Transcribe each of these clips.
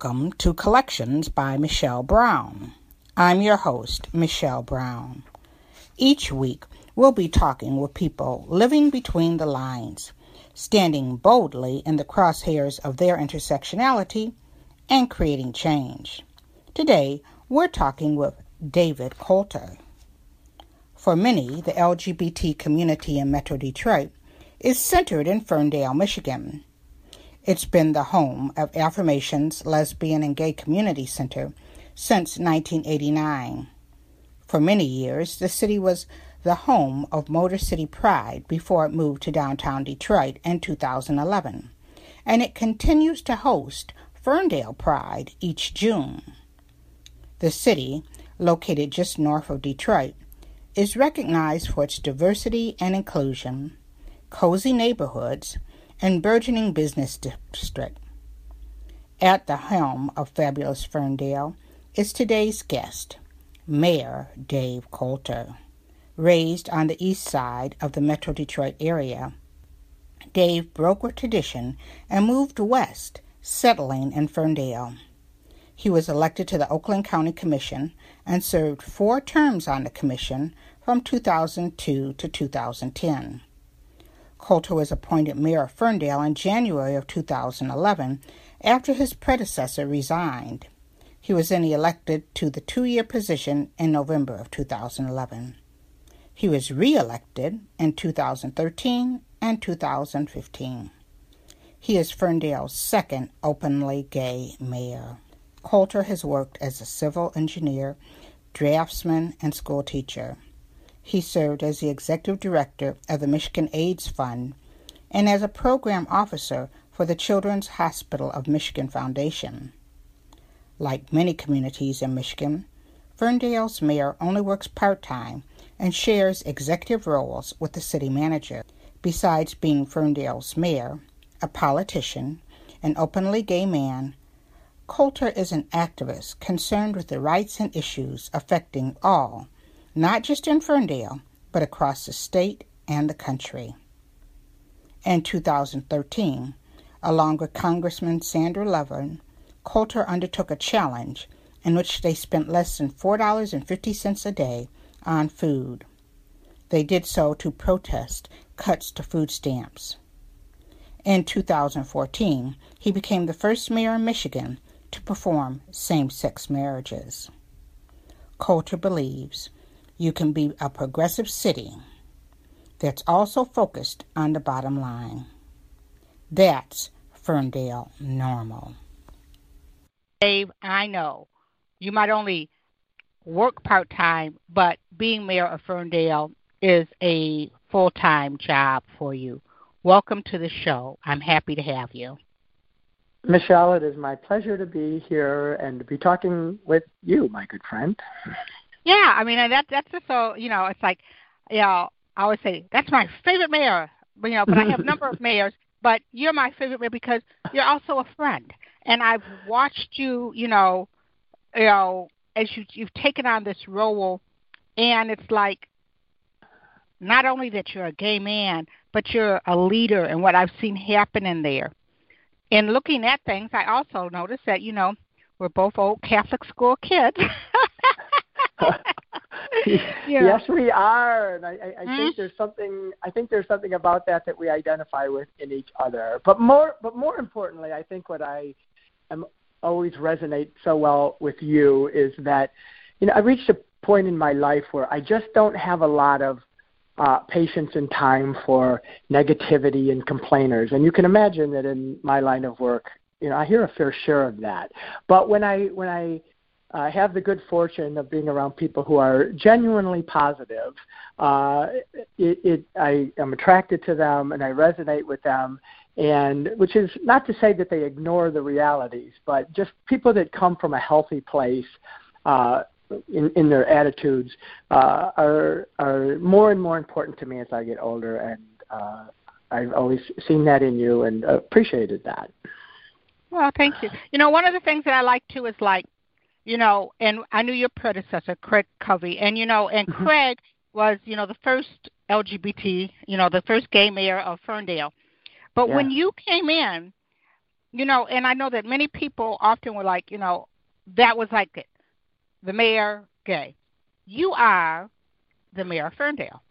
Welcome to Collections by Michelle Brown. I'm your host, Michelle Brown. Each week, we'll be talking with people living between the lines, standing boldly in the crosshairs of their intersectionality, and creating change. Today, we're talking with David Coulter. For many, the LGBT community in Metro Detroit is centered in Ferndale, Michigan. It's been the home of Affirmations Lesbian and Gay Community Center since 1989. For many years, the city was the home of Motor City Pride before it moved to downtown Detroit in 2011, and it continues to host Ferndale Pride each June. The city, located just north of Detroit, is recognized for its diversity and inclusion, cozy neighborhoods, and burgeoning business district. At the helm of fabulous Ferndale is today's guest, Mayor Dave Coulter. Raised on the east side of the Metro Detroit area, Dave broke with tradition and moved west, settling in Ferndale. He was elected to the Oakland County Commission and served four terms on the commission from 2002 to 2010. Coulter was appointed mayor of Ferndale in January of 2011 after his predecessor resigned. He was then elected to the two year position in November of 2011. He was re elected in 2013 and 2015. He is Ferndale's second openly gay mayor. Coulter has worked as a civil engineer, draftsman, and school teacher. He served as the executive director of the Michigan AIDS Fund and as a program officer for the Children's Hospital of Michigan Foundation. Like many communities in Michigan, Ferndale's mayor only works part time and shares executive roles with the city manager. Besides being Ferndale's mayor, a politician, an openly gay man, Coulter is an activist concerned with the rights and issues affecting all not just in Ferndale, but across the state and the country. In 2013, along with Congressman Sander Levin, Coulter undertook a challenge in which they spent less than $4.50 a day on food. They did so to protest cuts to food stamps. In 2014, he became the first mayor in Michigan to perform same sex marriages. Coulter believes you can be a progressive city that's also focused on the bottom line. That's Ferndale Normal. Dave, I know you might only work part time, but being mayor of Ferndale is a full time job for you. Welcome to the show. I'm happy to have you. Michelle, it is my pleasure to be here and to be talking with you, my good friend. Yeah, I mean that that's just so you know it's like you know I always say that's my favorite mayor, you know, but I have a number of mayors, but you're my favorite mayor because you're also a friend, and I've watched you, you know, you know as you you've taken on this role, and it's like not only that you're a gay man, but you're a leader, and what I've seen happen in there. In looking at things, I also noticed that you know we're both old Catholic school kids. Yes, we are, and I, I, I mm-hmm. think there's something. I think there's something about that that we identify with in each other. But more, but more importantly, I think what I am always resonate so well with you is that, you know, I reached a point in my life where I just don't have a lot of uh, patience and time for negativity and complainers. And you can imagine that in my line of work, you know, I hear a fair share of that. But when I when I uh, have the good fortune of being around people who are genuinely positive. Uh, it, it, I am attracted to them and I resonate with them, and which is not to say that they ignore the realities, but just people that come from a healthy place. Uh, in, in their attitudes uh, are are more and more important to me as I get older, and uh, I've always seen that in you and appreciated that. Well, thank you. You know, one of the things that I like too is like, you know, and I knew your predecessor, Craig Covey, and you know, and mm-hmm. Craig was, you know, the first LGBT, you know, the first gay mayor of Ferndale. But yeah. when you came in, you know, and I know that many people often were like, you know, that was like it, the mayor gay. You are the mayor of Ferndale.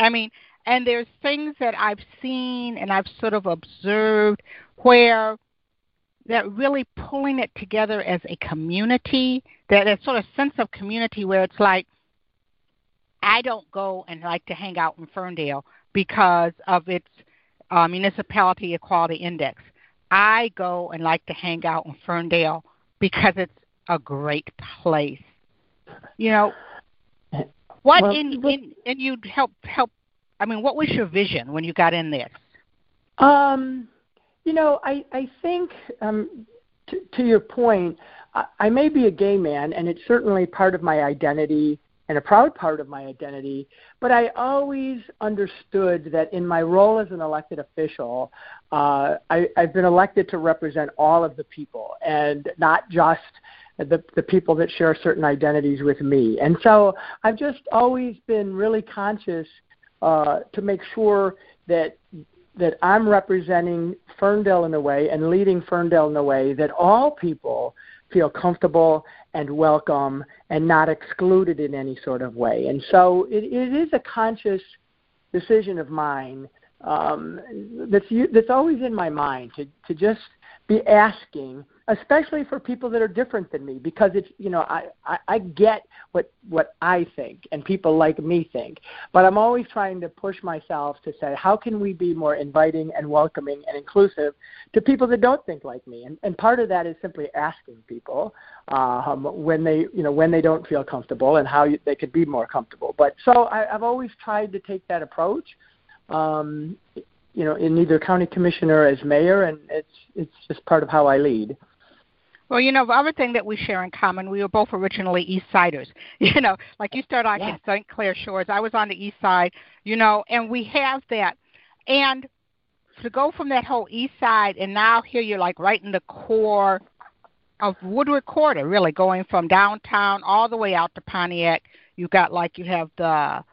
I mean, and there's things that I've seen and I've sort of observed where that really pulling it together as a community, that, that sort of sense of community where it's like, I don't go and like to hang out in Ferndale because of its uh, municipality equality index. I go and like to hang out in Ferndale because it's a great place. You know, what well, in, in and you help help I mean, what was your vision when you got in there? Um, you know, I I think um, t- to your point, I, I may be a gay man, and it's certainly part of my identity and a proud part of my identity. But I always understood that in my role as an elected official, uh, I, I've been elected to represent all of the people and not just the, the people that share certain identities with me. And so I've just always been really conscious uh, to make sure that that I'm representing Ferndale in a way and leading Ferndale in a way that all people feel comfortable and welcome and not excluded in any sort of way. And so it, it is a conscious decision of mine um, that's that's always in my mind to to just be asking especially for people that are different than me because it's you know I, I i get what what i think and people like me think. But i'm always trying to push myself to say how can we be more inviting and welcoming and inclusive to people that don't think like me? And and part of that is simply asking people um when they you know when they don't feel comfortable and how you, they could be more comfortable. But so I, i've always tried to take that approach. Um you know in either county commissioner as mayor and it's it's just part of how i lead well, you know, the other thing that we share in common, we were both originally East Siders. You know, like you started off in St. Clair Shores. I was on the East Side, you know, and we have that. And to go from that whole East Side, and now here you're like right in the core of Woodward Corridor, really going from downtown all the way out to Pontiac. You got like you have the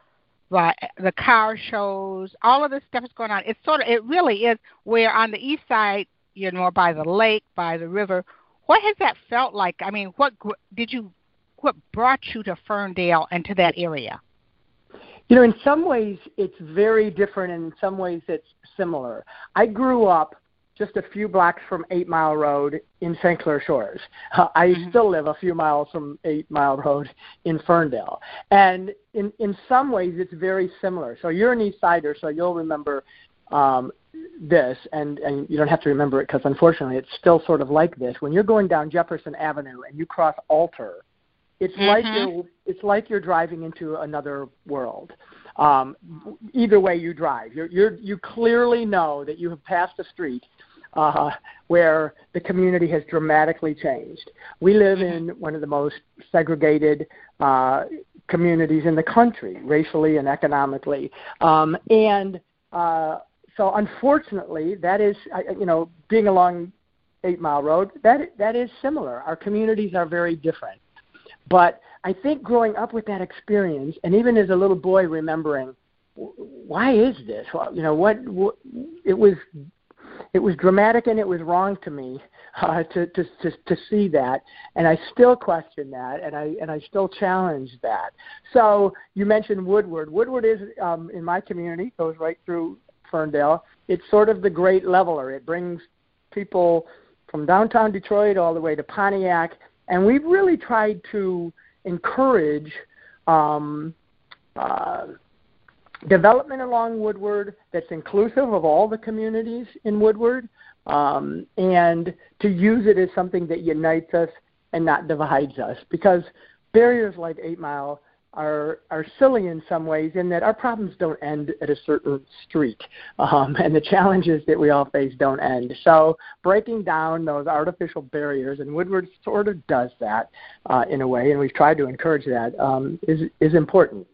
the the car shows, all of this stuff is going on. It's sort of it really is where on the east side you're more by the lake, by the river, what has that felt like? I mean, what did you what brought you to Ferndale and to that area? You know, in some ways it's very different, and in some ways it's similar. I grew up just a few blocks from Eight Mile Road in St. Clair Shores. Uh, I mm-hmm. still live a few miles from Eight Mile Road in Ferndale, and in in some ways it's very similar. So you're an East Sider, so you'll remember um, this, and, and you don't have to remember it because unfortunately it's still sort of like this. When you're going down Jefferson Avenue and you cross Alter, it's mm-hmm. like you're it's like you're driving into another world. Um, either way you drive, you're, you're you clearly know that you have passed a street uh, where the community has dramatically changed. We live mm-hmm. in one of the most segregated uh, communities in the country, racially and economically, um, and uh, so unfortunately, that is, you know, being along Eight Mile Road, that that is similar. Our communities are very different, but I think growing up with that experience, and even as a little boy remembering, why is this? You know, what, what it was, it was dramatic and it was wrong to me uh, to, to to to see that, and I still question that, and I and I still challenge that. So you mentioned Woodward. Woodward is um, in my community goes right through Ferndale. It's sort of the great leveler. It brings people from downtown Detroit all the way to Pontiac, and we've really tried to encourage um, uh, development along Woodward that's inclusive of all the communities in Woodward, um, and to use it as something that unites us and not divides us because barriers like Eight Mile are are silly in some ways in that our problems don't end at a certain street, um, and the challenges that we all face don't end. So breaking down those artificial barriers, and Woodward sort of does that uh, in a way, and we've tried to encourage that um, is is important.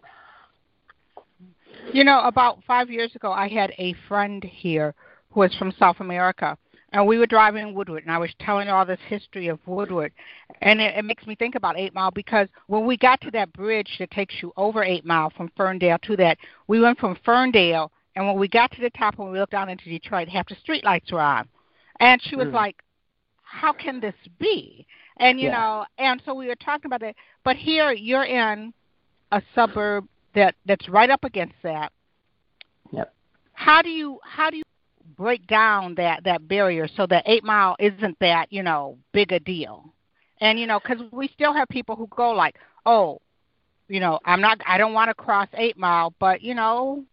You know, about five years ago, I had a friend here who was from South America, and we were driving in Woodward, and I was telling all this history of Woodward, and it, it makes me think about Eight Mile because when we got to that bridge that takes you over Eight Mile from Ferndale to that, we went from Ferndale, and when we got to the top and we looked down into Detroit, half the street lights were on, and she was mm. like, "How can this be?" And you yeah. know, and so we were talking about that. But here you're in a suburb that that's right up against that. Yep. How do you how do you break down that that barrier so that eight mile isn't that you know big a deal. And you know because we still have people who go like oh you know i'm not i don't want to cross eight mile but you know.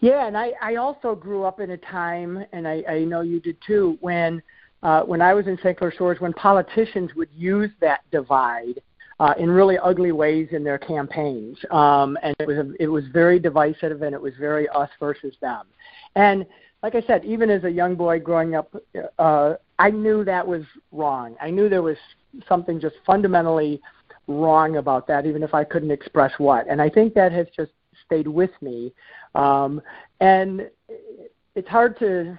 Yeah and i i also grew up in a time and i i know you did too when uh when i was in st clair shores when politicians would use that divide uh, in really ugly ways in their campaigns, um, and it was a, it was very divisive, and it was very us versus them. And like I said, even as a young boy growing up, uh, I knew that was wrong. I knew there was something just fundamentally wrong about that, even if I couldn't express what. And I think that has just stayed with me. Um, and it's hard to,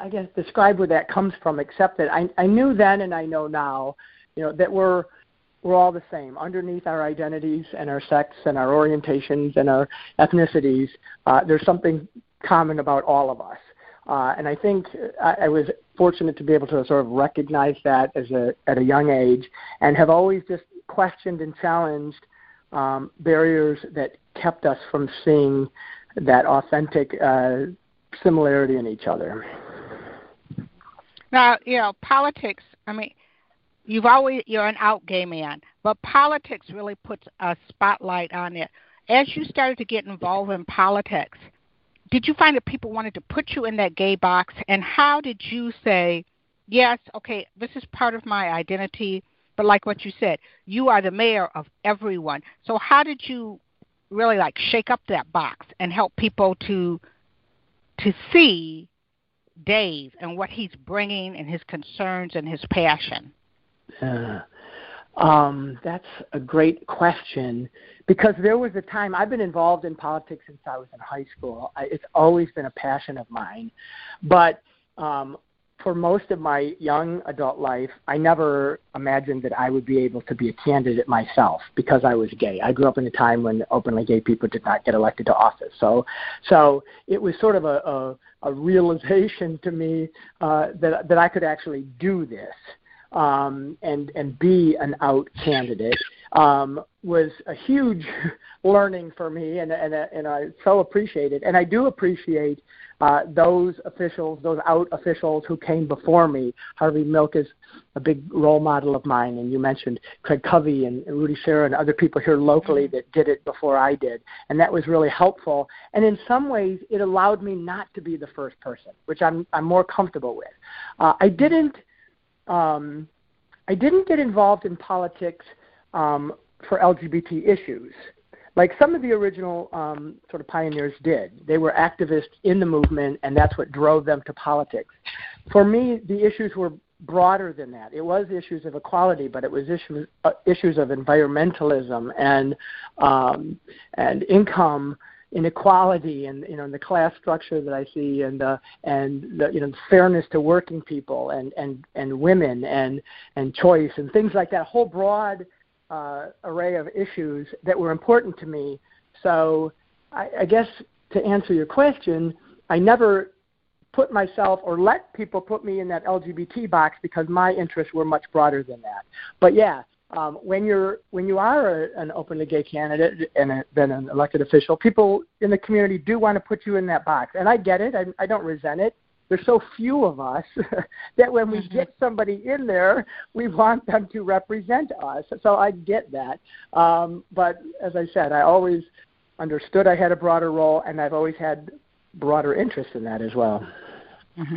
I guess, describe where that comes from, except that I, I knew then and I know now, you know, that we're we're all the same. Underneath our identities and our sex and our orientations and our ethnicities, uh, there's something common about all of us. Uh, and I think I, I was fortunate to be able to sort of recognize that as a at a young age, and have always just questioned and challenged um, barriers that kept us from seeing that authentic uh, similarity in each other. Now, you know, politics. I mean, you've always you're an out gay man, but politics really puts a spotlight on it. As you started to get involved in politics, did you find that people wanted to put you in that gay box? And how did you say, yes, okay, this is part of my identity, but like what you said, you are the mayor of everyone. So how did you really like shake up that box and help people to to see Dave and what he's bringing and his concerns and his passion? Uh, um, that's a great question because there was a time I've been involved in politics since I was in high school. I, it's always been a passion of mine, but um, for most of my young adult life, I never imagined that I would be able to be a candidate myself because I was gay. I grew up in a time when openly gay people did not get elected to office. So, so it was sort of a, a, a realization to me uh, that that I could actually do this um, and and be an out candidate um, was a huge learning for me, and and and I so appreciate it, and I do appreciate uh, those officials, those out officials who came before me. Harvey Milk is a big role model of mine, and you mentioned Craig Covey and, and Rudy Serra and other people here locally mm-hmm. that did it before I did, and that was really helpful. And in some ways, it allowed me not to be the first person, which I'm I'm more comfortable with. Uh, I didn't um, I didn't get involved in politics um, for LGBT issues, like some of the original um, sort of pioneers did. They were activists in the movement, and that's what drove them to politics. For me, the issues were broader than that. It was issues of equality, but it was issues uh, issues of environmentalism and um, and income inequality and you know the class structure that I see and the and the you know fairness to working people and and and women and and choice and things like that a whole broad uh, array of issues that were important to me. So I, I guess to answer your question I never put myself or let people put me in that LGBT box because my interests were much broader than that. But yeah um, when you're when you are a, an openly gay candidate and a, then an elected official, people in the community do want to put you in that box, and I get it. I, I don't resent it. There's so few of us that when we mm-hmm. get somebody in there, we want them to represent us. So I get that. Um, but as I said, I always understood I had a broader role, and I've always had broader interest in that as well. Mm-hmm.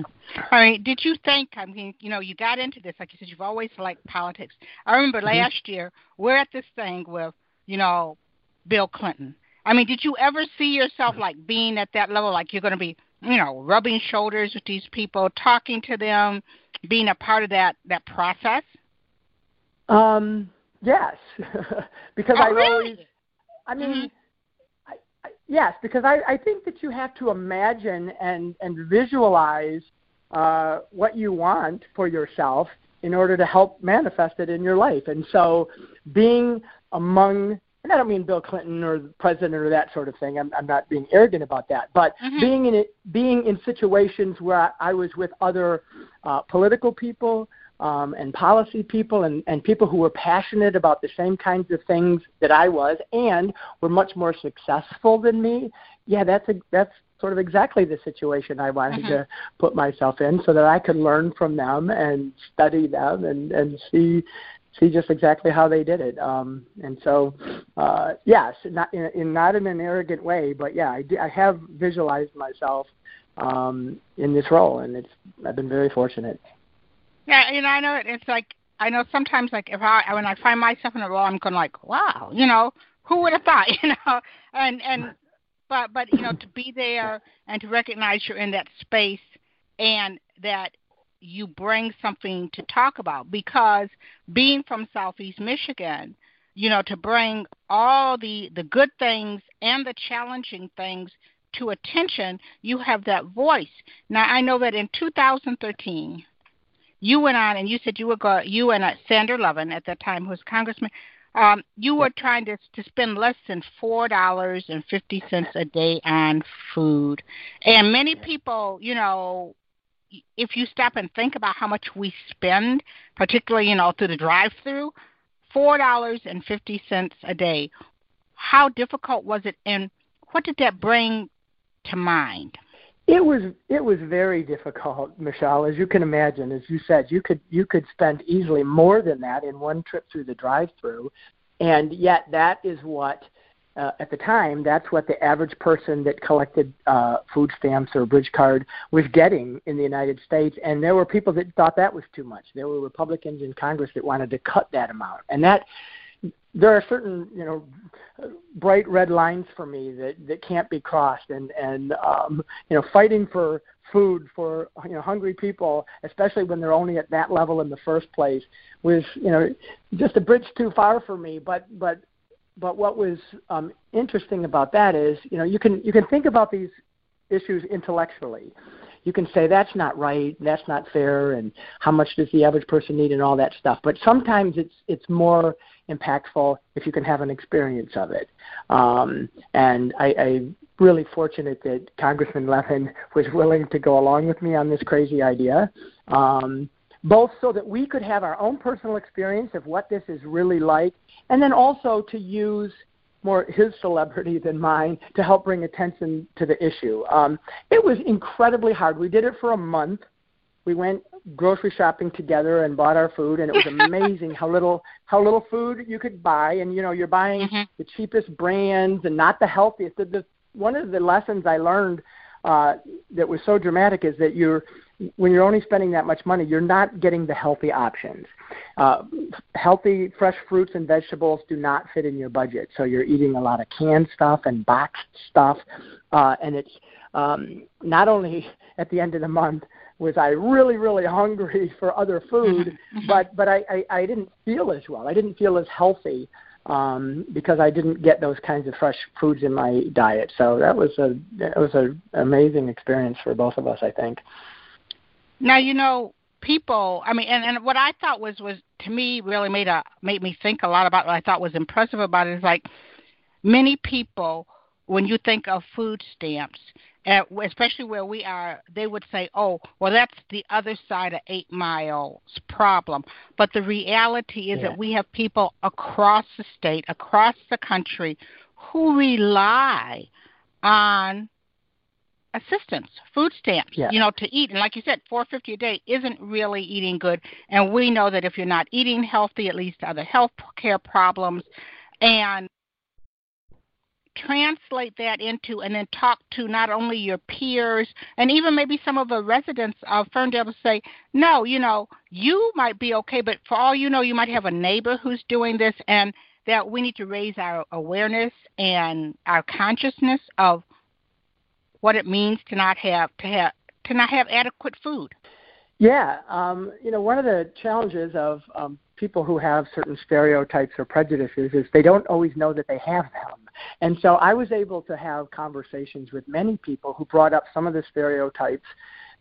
All right. Did you think? I mean, you know, you got into this, like you said, you've always liked politics. I remember mm-hmm. last year we're at this thing with, you know, Bill Clinton. I mean, did you ever see yourself like being at that level, like you're going to be, you know, rubbing shoulders with these people, talking to them, being a part of that that process? Um. Yes, because oh, I really? always. I mean. Mm-hmm yes, because I, I think that you have to imagine and, and visualize uh, what you want for yourself in order to help manifest it in your life. And so being among and I don't mean Bill Clinton or the president or that sort of thing. I'm, I'm not being arrogant about that. But mm-hmm. being in it, being in situations where I, I was with other uh, political people, um, and policy people and, and people who were passionate about the same kinds of things that I was and were much more successful than me, yeah, that's a, that's sort of exactly the situation I wanted mm-hmm. to put myself in so that I could learn from them and study them and, and see see just exactly how they did it. Um, and so, uh, yes, not in, in not in an arrogant way, but yeah, I, I have visualized myself um, in this role, and it's I've been very fortunate. Yeah, you know, I know it's like I know sometimes like if I when I find myself in a role, I'm going like, wow, you know, who would have thought, you know, and and but but you know to be there and to recognize you're in that space and that you bring something to talk about because being from southeast michigan you know to bring all the the good things and the challenging things to attention you have that voice. Now i know that in 2013 you went on and you said you were go, you and uh, Sander Levin at that time, who was congressman, um, you were trying to to spend less than four dollars and fifty cents a day on food, and many people, you know, if you stop and think about how much we spend, particularly you know through the drive-through, four dollars and fifty cents a day. How difficult was it, and what did that bring to mind? It was it was very difficult, Michelle, as you can imagine. As you said, you could you could spend easily more than that in one trip through the drive-through, and yet that is what uh, at the time that's what the average person that collected uh, food stamps or bridge card was getting in the United States. And there were people that thought that was too much. There were Republicans in Congress that wanted to cut that amount, and that there are certain you know bright red lines for me that that can't be crossed. And and um you know fighting for food for you know hungry people especially when they're only at that level in the first place was you know just a bridge too far for me. But but but what was um interesting about that is you know you can you can think about these issues intellectually you can say that's not right, that's not fair, and how much does the average person need, and all that stuff. But sometimes it's it's more impactful if you can have an experience of it. Um, and I, I really fortunate that Congressman Levin was willing to go along with me on this crazy idea. Um, both so that we could have our own personal experience of what this is really like, and then also to use more his celebrity than mine to help bring attention to the issue. Um, it was incredibly hard. We did it for a month. We went grocery shopping together and bought our food, and it was amazing how little how little food you could buy. And you know, you're buying mm-hmm. the cheapest brands and not the healthiest. The, the, one of the lessons I learned uh, that was so dramatic is that you're when you're only spending that much money, you're not getting the healthy options. Uh, healthy fresh fruits and vegetables do not fit in your budget, so you're eating a lot of canned stuff and boxed stuff, uh, and it's um, not only at the end of the month was I really really hungry for other food, but but I, I I didn't feel as well. I didn't feel as healthy um, because I didn't get those kinds of fresh foods in my diet. So that was a that was an amazing experience for both of us, I think. Now you know people. I mean, and and what I thought was was to me really made a made me think a lot about what I thought was impressive about it is like many people when you think of food stamps, eh, especially where we are, they would say, "Oh, well, that's the other side of Eight Mile's problem." But the reality is yeah. that we have people across the state, across the country, who rely on assistance, food stamps, yeah. you know, to eat. And like you said, four fifty a day isn't really eating good. And we know that if you're not eating healthy, it leads to other health care problems. And translate that into and then talk to not only your peers and even maybe some of the residents of Ferndale to say, no, you know, you might be okay, but for all you know, you might have a neighbor who's doing this, and that we need to raise our awareness and our consciousness of what it means to not have to have to not have adequate food. Yeah, um, you know, one of the challenges of um, people who have certain stereotypes or prejudices is they don't always know that they have them. And so I was able to have conversations with many people who brought up some of the stereotypes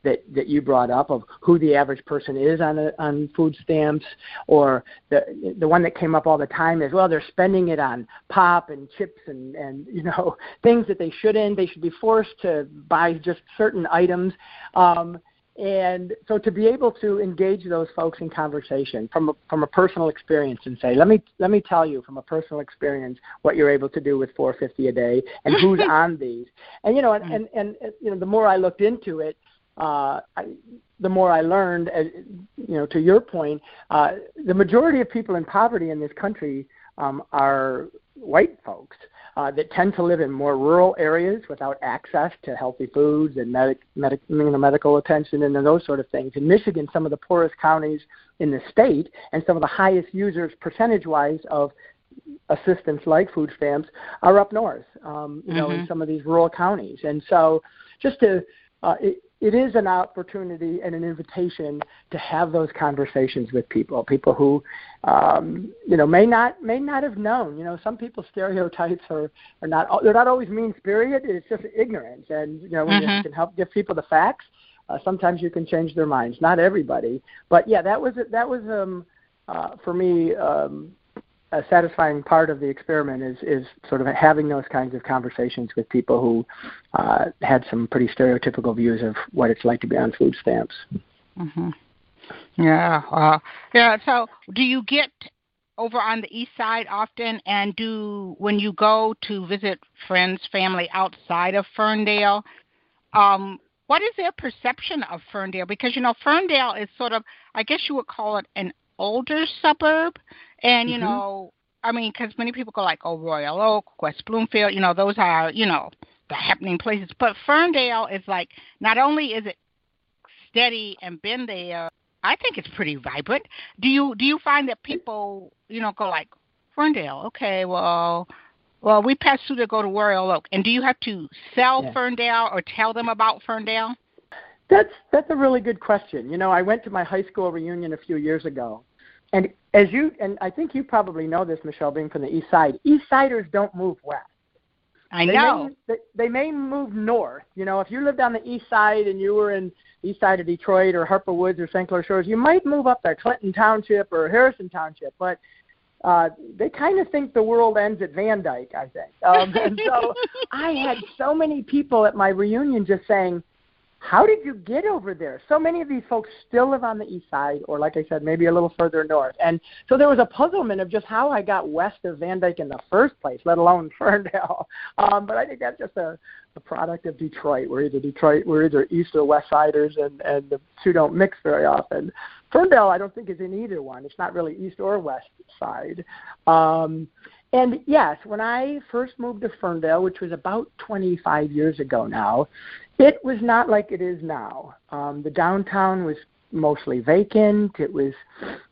that that you brought up of who the average person is on a, on food stamps, or the the one that came up all the time is well they're spending it on pop and chips and and you know things that they shouldn't. They should be forced to buy just certain items. Um, and so to be able to engage those folks in conversation from a, from a personal experience and say, let me let me tell you from a personal experience what you're able to do with 450 a day and who's on these. And you know, and, and and you know, the more I looked into it, uh, I, the more I learned. As, you know, to your point, uh, the majority of people in poverty in this country um, are white folks uh, that tend to live in more rural areas without access to healthy foods and medic, medic, you know, medical attention and those sort of things. In Michigan, some of the poorest counties in the state and some of the highest users percentage-wise of assistance like food stamps are up north, um, you mm-hmm. know, in mm-hmm. some of these rural counties. And so, just to uh, it, it is an opportunity and an invitation to have those conversations with people, people who, um, you know, may not may not have known. You know, some people's stereotypes are are not they're not always mean spirited. It's just ignorance, and you know, when mm-hmm. you can help give people the facts, uh, sometimes you can change their minds. Not everybody, but yeah, that was that was um, uh, for me um, a satisfying part of the experiment is is sort of having those kinds of conversations with people who uh, had some pretty stereotypical views of what it's like to be on food stamps. Mm-hmm. Yeah, uh, yeah. So, do you get over on the east side often, and do when you go to visit friends, family outside of Ferndale? Um, what is their perception of Ferndale? Because you know, Ferndale is sort of, I guess you would call it an older suburb and you mm-hmm. know, I mean, because many people go like, oh, Royal Oak, West Bloomfield, you know, those are you know the happening places. But Ferndale is like, not only is it steady and been there, I think it's pretty vibrant. Do you do you find that people, you know, go like Ferndale? Okay, well. Well, we pass through to go to Royal Oak, and do you have to sell yeah. Ferndale or tell them about Ferndale? That's that's a really good question. You know, I went to my high school reunion a few years ago, and as you and I think you probably know this, Michelle, being from the East Side, East Siders don't move west. I they know. May, they, they may move north. You know, if you lived on the East Side and you were in East Side of Detroit or Harper Woods or St. Clair Shores, you might move up there, Clinton Township or Harrison Township, but uh, they kind of think the world ends at Van Dyke, I think. Um, and so I had so many people at my reunion just saying, how did you get over there? So many of these folks still live on the east side, or like I said, maybe a little further north. And so there was a puzzlement of just how I got west of Van Dyke in the first place, let alone Ferndale. Um, but I think that's just a, a product of Detroit. We're either Detroit, we're either east or west siders, and and the two don't mix very often. Ferndale, I don't think is in either one. It's not really east or west side. Um, and yes, when I first moved to Ferndale, which was about 25 years ago now, it was not like it is now. Um, the downtown was mostly vacant. It was,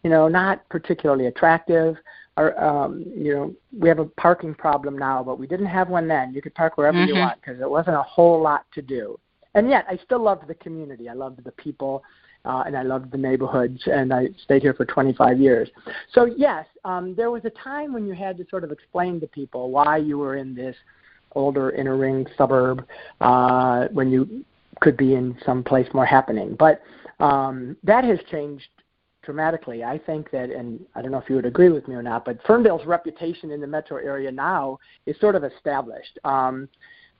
you know, not particularly attractive. Or, um, you know, we have a parking problem now, but we didn't have one then. You could park wherever mm-hmm. you want because there wasn't a whole lot to do. And yet, I still loved the community. I loved the people, uh, and I loved the neighborhoods. And I stayed here for 25 years. So yes, um, there was a time when you had to sort of explain to people why you were in this older inner ring suburb uh, when you could be in some place more happening. But um, that has changed dramatically. I think that, and I don't know if you would agree with me or not, but Ferndale's reputation in the metro area now is sort of established. Um,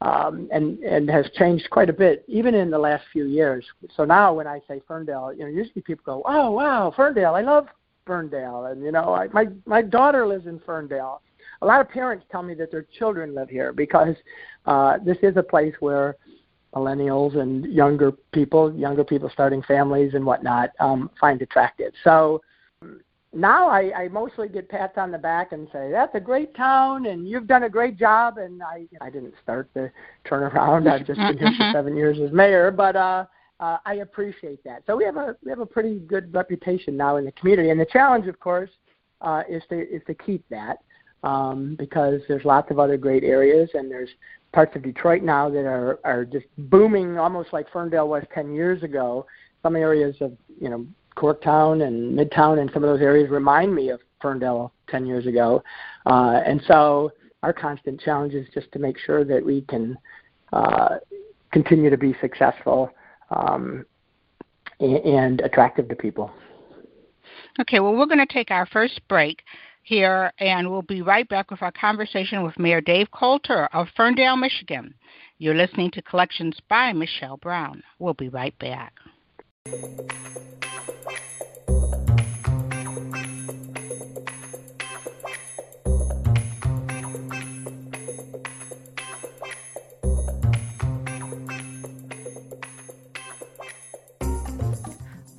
um, and and has changed quite a bit even in the last few years. So now when I say Ferndale, you know, usually people go, "Oh wow, Ferndale! I love Ferndale," and you know, I, my my daughter lives in Ferndale, a lot of parents tell me that their children live here because uh, this is a place where millennials and younger people, younger people starting families and whatnot, um, find attractive. So now I, I mostly get pats on the back and say that's a great town and you've done a great job. And I I didn't start the turnaround. I've just been here for seven years as mayor, but uh, uh, I appreciate that. So we have a we have a pretty good reputation now in the community. And the challenge, of course, uh, is to is to keep that um, because there's lots of other great areas and there's parts of Detroit now that are are just booming, almost like Ferndale was 10 years ago. Some areas of you know Corktown and Midtown and some of those areas remind me of Ferndale 10 years ago, uh, and so our constant challenge is just to make sure that we can uh, continue to be successful um, and, and attractive to people. Okay, well, we're going to take our first break here, and we'll be right back with our conversation with Mayor Dave Coulter of Ferndale, Michigan. You're listening to Collections by Michelle Brown. We'll be right back.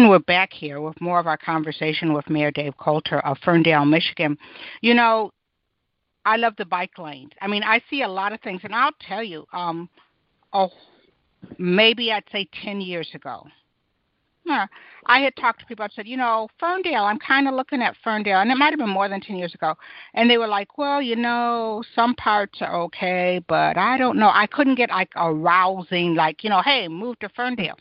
And we're back here with more of our conversation with Mayor Dave Coulter of Ferndale, Michigan. You know, I love the bike lanes. I mean, I see a lot of things, and I'll tell you, um, oh, maybe I'd say 10 years ago. I had talked to people. I said, you know, Ferndale. I'm kind of looking at Ferndale, and it might have been more than ten years ago. And they were like, well, you know, some parts are okay, but I don't know. I couldn't get like a rousing, like, you know, hey, move to Ferndale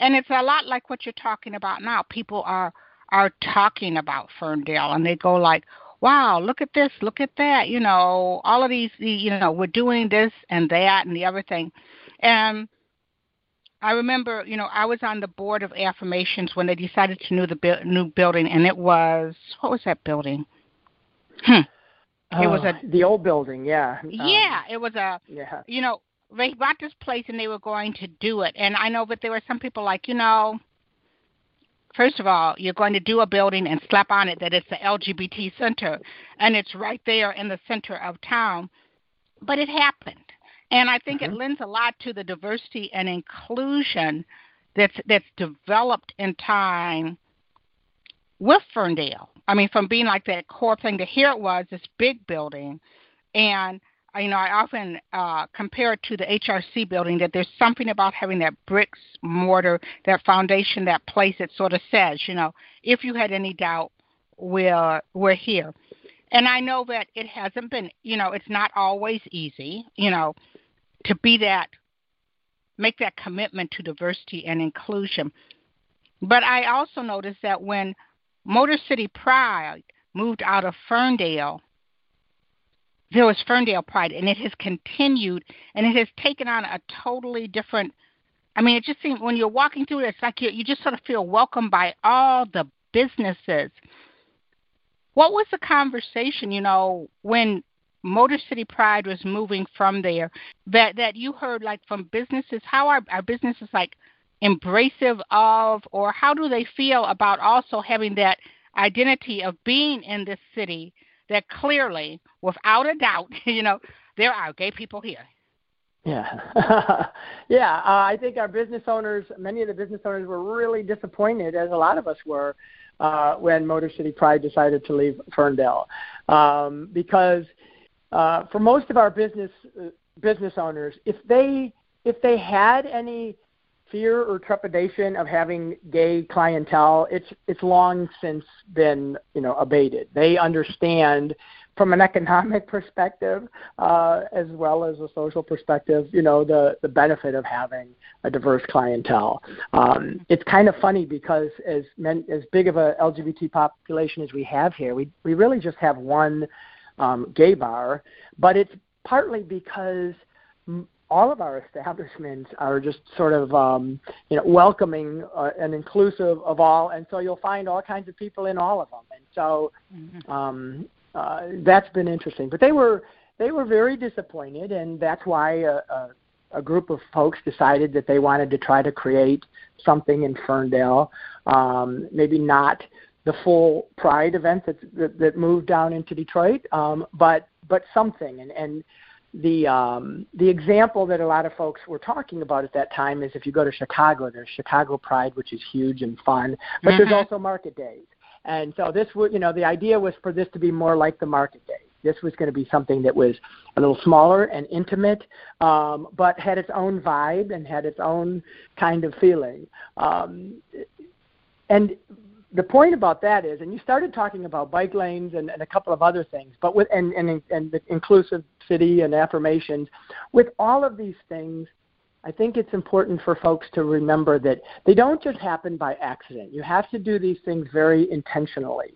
and it's a lot like what you're talking about now. People are are talking about Ferndale, and they go like, "Wow, look at this, look at that." You know, all of these, you know, we're doing this and that and the other thing, and I remember, you know, I was on the board of affirmations when they decided to new the bu- new building, and it was what was that building? Hmm. It was a the old building, yeah. Um, yeah, it was a yeah. You know, they bought this place and they were going to do it. And I know, but there were some people like, you know, first of all, you're going to do a building and slap on it that it's the LGBT center, and it's right there in the center of town. But it happened, and I think mm-hmm. it lends a lot to the diversity and inclusion that's that's developed in time with Ferndale. I mean, from being like that core thing to here it was this big building, and you know, I often uh, compare it to the HRC building that there's something about having that bricks, mortar, that foundation, that place that sort of says, you know, if you had any doubt, we're we're here. And I know that it hasn't been, you know, it's not always easy, you know, to be that, make that commitment to diversity and inclusion. But I also noticed that when Motor City Pride moved out of Ferndale there was Ferndale Pride, and it has continued, and it has taken on a totally different. I mean, it just seems when you're walking through it, it's like you you just sort of feel welcomed by all the businesses. What was the conversation, you know, when Motor City Pride was moving from there that that you heard like from businesses? How are our businesses like embracive of, or how do they feel about also having that identity of being in this city? That clearly, without a doubt, you know, there are gay people here. Yeah, yeah. Uh, I think our business owners, many of the business owners, were really disappointed, as a lot of us were, uh, when Motor City Pride decided to leave Ferndale, um, because uh, for most of our business uh, business owners, if they if they had any fear or trepidation of having gay clientele, it's it's long since been you know abated. They understand from an economic perspective uh, as well as a social perspective, you know, the, the benefit of having a diverse clientele. Um, it's kind of funny because as men, as big of a LGBT population as we have here, we we really just have one um, gay bar, but it's partly because all of our establishments are just sort of um, you know welcoming uh, and inclusive of all, and so you'll find all kinds of people in all of them. And so mm-hmm. um, uh, that's been interesting. But they were they were very disappointed, and that's why a, a, a group of folks decided that they wanted to try to create something in Ferndale. Um, maybe not the full Pride event that that, that moved down into Detroit, um, but but something. And and the um, the example that a lot of folks were talking about at that time is if you go to Chicago, there's Chicago Pride, which is huge and fun, but mm-hmm. there's also Market Days. And so this would, you know, the idea was for this to be more like the market day. This was going to be something that was a little smaller and intimate, um, but had its own vibe and had its own kind of feeling. Um, and the point about that is, and you started talking about bike lanes and, and a couple of other things, but with and, and and the inclusive city and affirmations, with all of these things, I think it's important for folks to remember that they don't just happen by accident. You have to do these things very intentionally.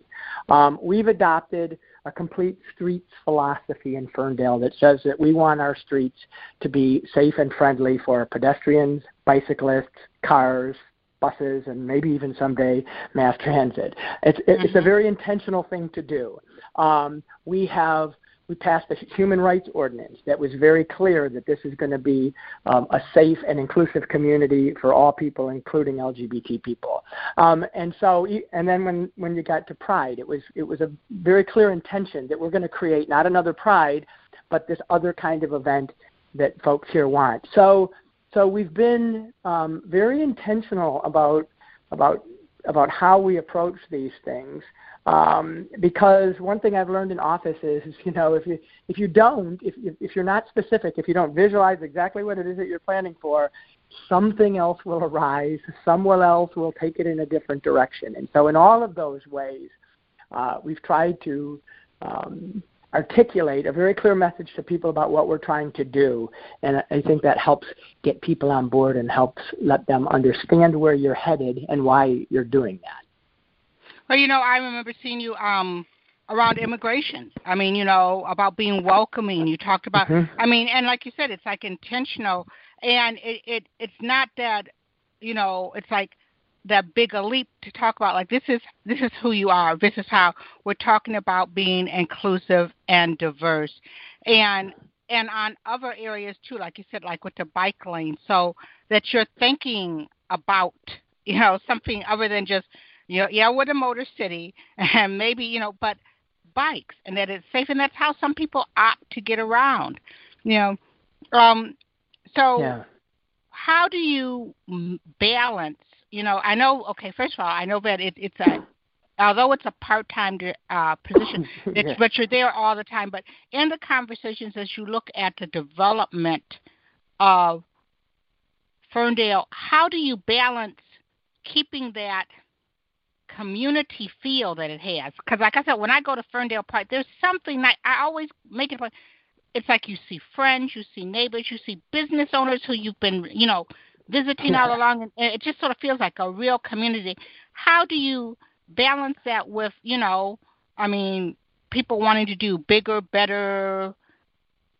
Um, we've adopted a complete streets philosophy in Ferndale that says that we want our streets to be safe and friendly for pedestrians, bicyclists, cars, buses, and maybe even someday mass transit. It's, it's mm-hmm. a very intentional thing to do. Um, we have we passed a human rights ordinance that was very clear that this is going to be um, a safe and inclusive community for all people, including LGBT people. Um, and so, and then when when you got to Pride, it was it was a very clear intention that we're going to create not another Pride, but this other kind of event that folks here want. So, so we've been um, very intentional about about about how we approach these things. Um, because one thing I've learned in office is, you know, if you if you don't, if if you're not specific, if you don't visualize exactly what it is that you're planning for, something else will arise. Someone else will take it in a different direction. And so, in all of those ways, uh, we've tried to um, articulate a very clear message to people about what we're trying to do. And I think that helps get people on board and helps let them understand where you're headed and why you're doing that. Well, you know, I remember seeing you um around immigration. I mean, you know, about being welcoming. You talked about mm-hmm. I mean, and like you said, it's like intentional and it, it it's not that you know, it's like that big a leap to talk about like this is this is who you are. This is how we're talking about being inclusive and diverse. And and on other areas too, like you said, like with the bike lane, so that you're thinking about, you know, something other than just you know, yeah, we're the motor city, and maybe you know, but bikes, and that it's safe, and that's how some people opt to get around. You know, um, so yeah. how do you balance? You know, I know. Okay, first of all, I know that it, it's a although it's a part-time uh, position, it's, yeah. but you're there all the time. But in the conversations, as you look at the development of Ferndale, how do you balance keeping that community feel that it has. Because, like I said, when I go to Ferndale Park, there's something that I always make it a point. It's like you see friends, you see neighbors, you see business owners who you've been, you know, visiting all along, and it just sort of feels like a real community. How do you balance that with, you know, I mean, people wanting to do bigger, better,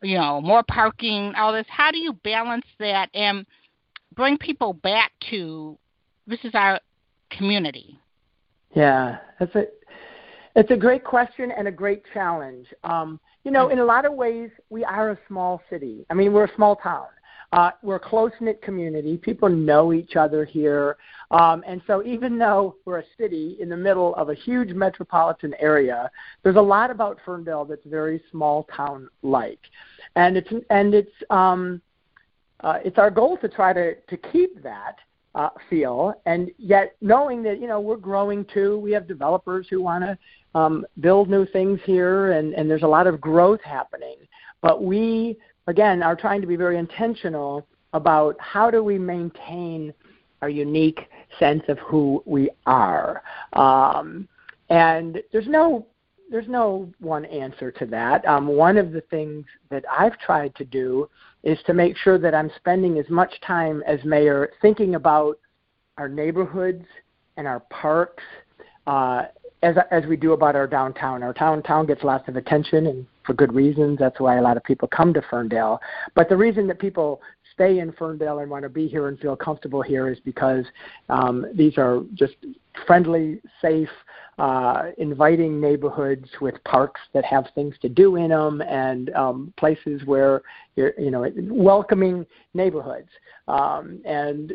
you know, more parking, all this? How do you balance that and bring people back to this is our community? Yeah, that's a it's a great question and a great challenge. Um, you know, in a lot of ways, we are a small city. I mean, we're a small town. Uh, we're a close knit community. People know each other here. Um, and so, even though we're a city in the middle of a huge metropolitan area, there's a lot about Ferndale that's very small town like. And it's, and it's, um, uh, it's our goal to try to, to keep that uh, feel, and yet knowing that you know we're growing too. We have developers who want to um, build new things here, and, and there's a lot of growth happening. But we again are trying to be very intentional about how do we maintain our unique sense of who we are. Um, and there's no there's no one answer to that. Um, one of the things that I've tried to do is to make sure that I'm spending as much time as mayor thinking about our neighborhoods and our parks uh, as as we do about our downtown. Our downtown gets lots of attention, and for good reasons. That's why a lot of people come to Ferndale. But the reason that people stay in Ferndale and want to be here and feel comfortable here is because um, these are just friendly, safe, uh, inviting neighborhoods with parks that have things to do in them and um, places where you're, you know, welcoming neighborhoods. Um, and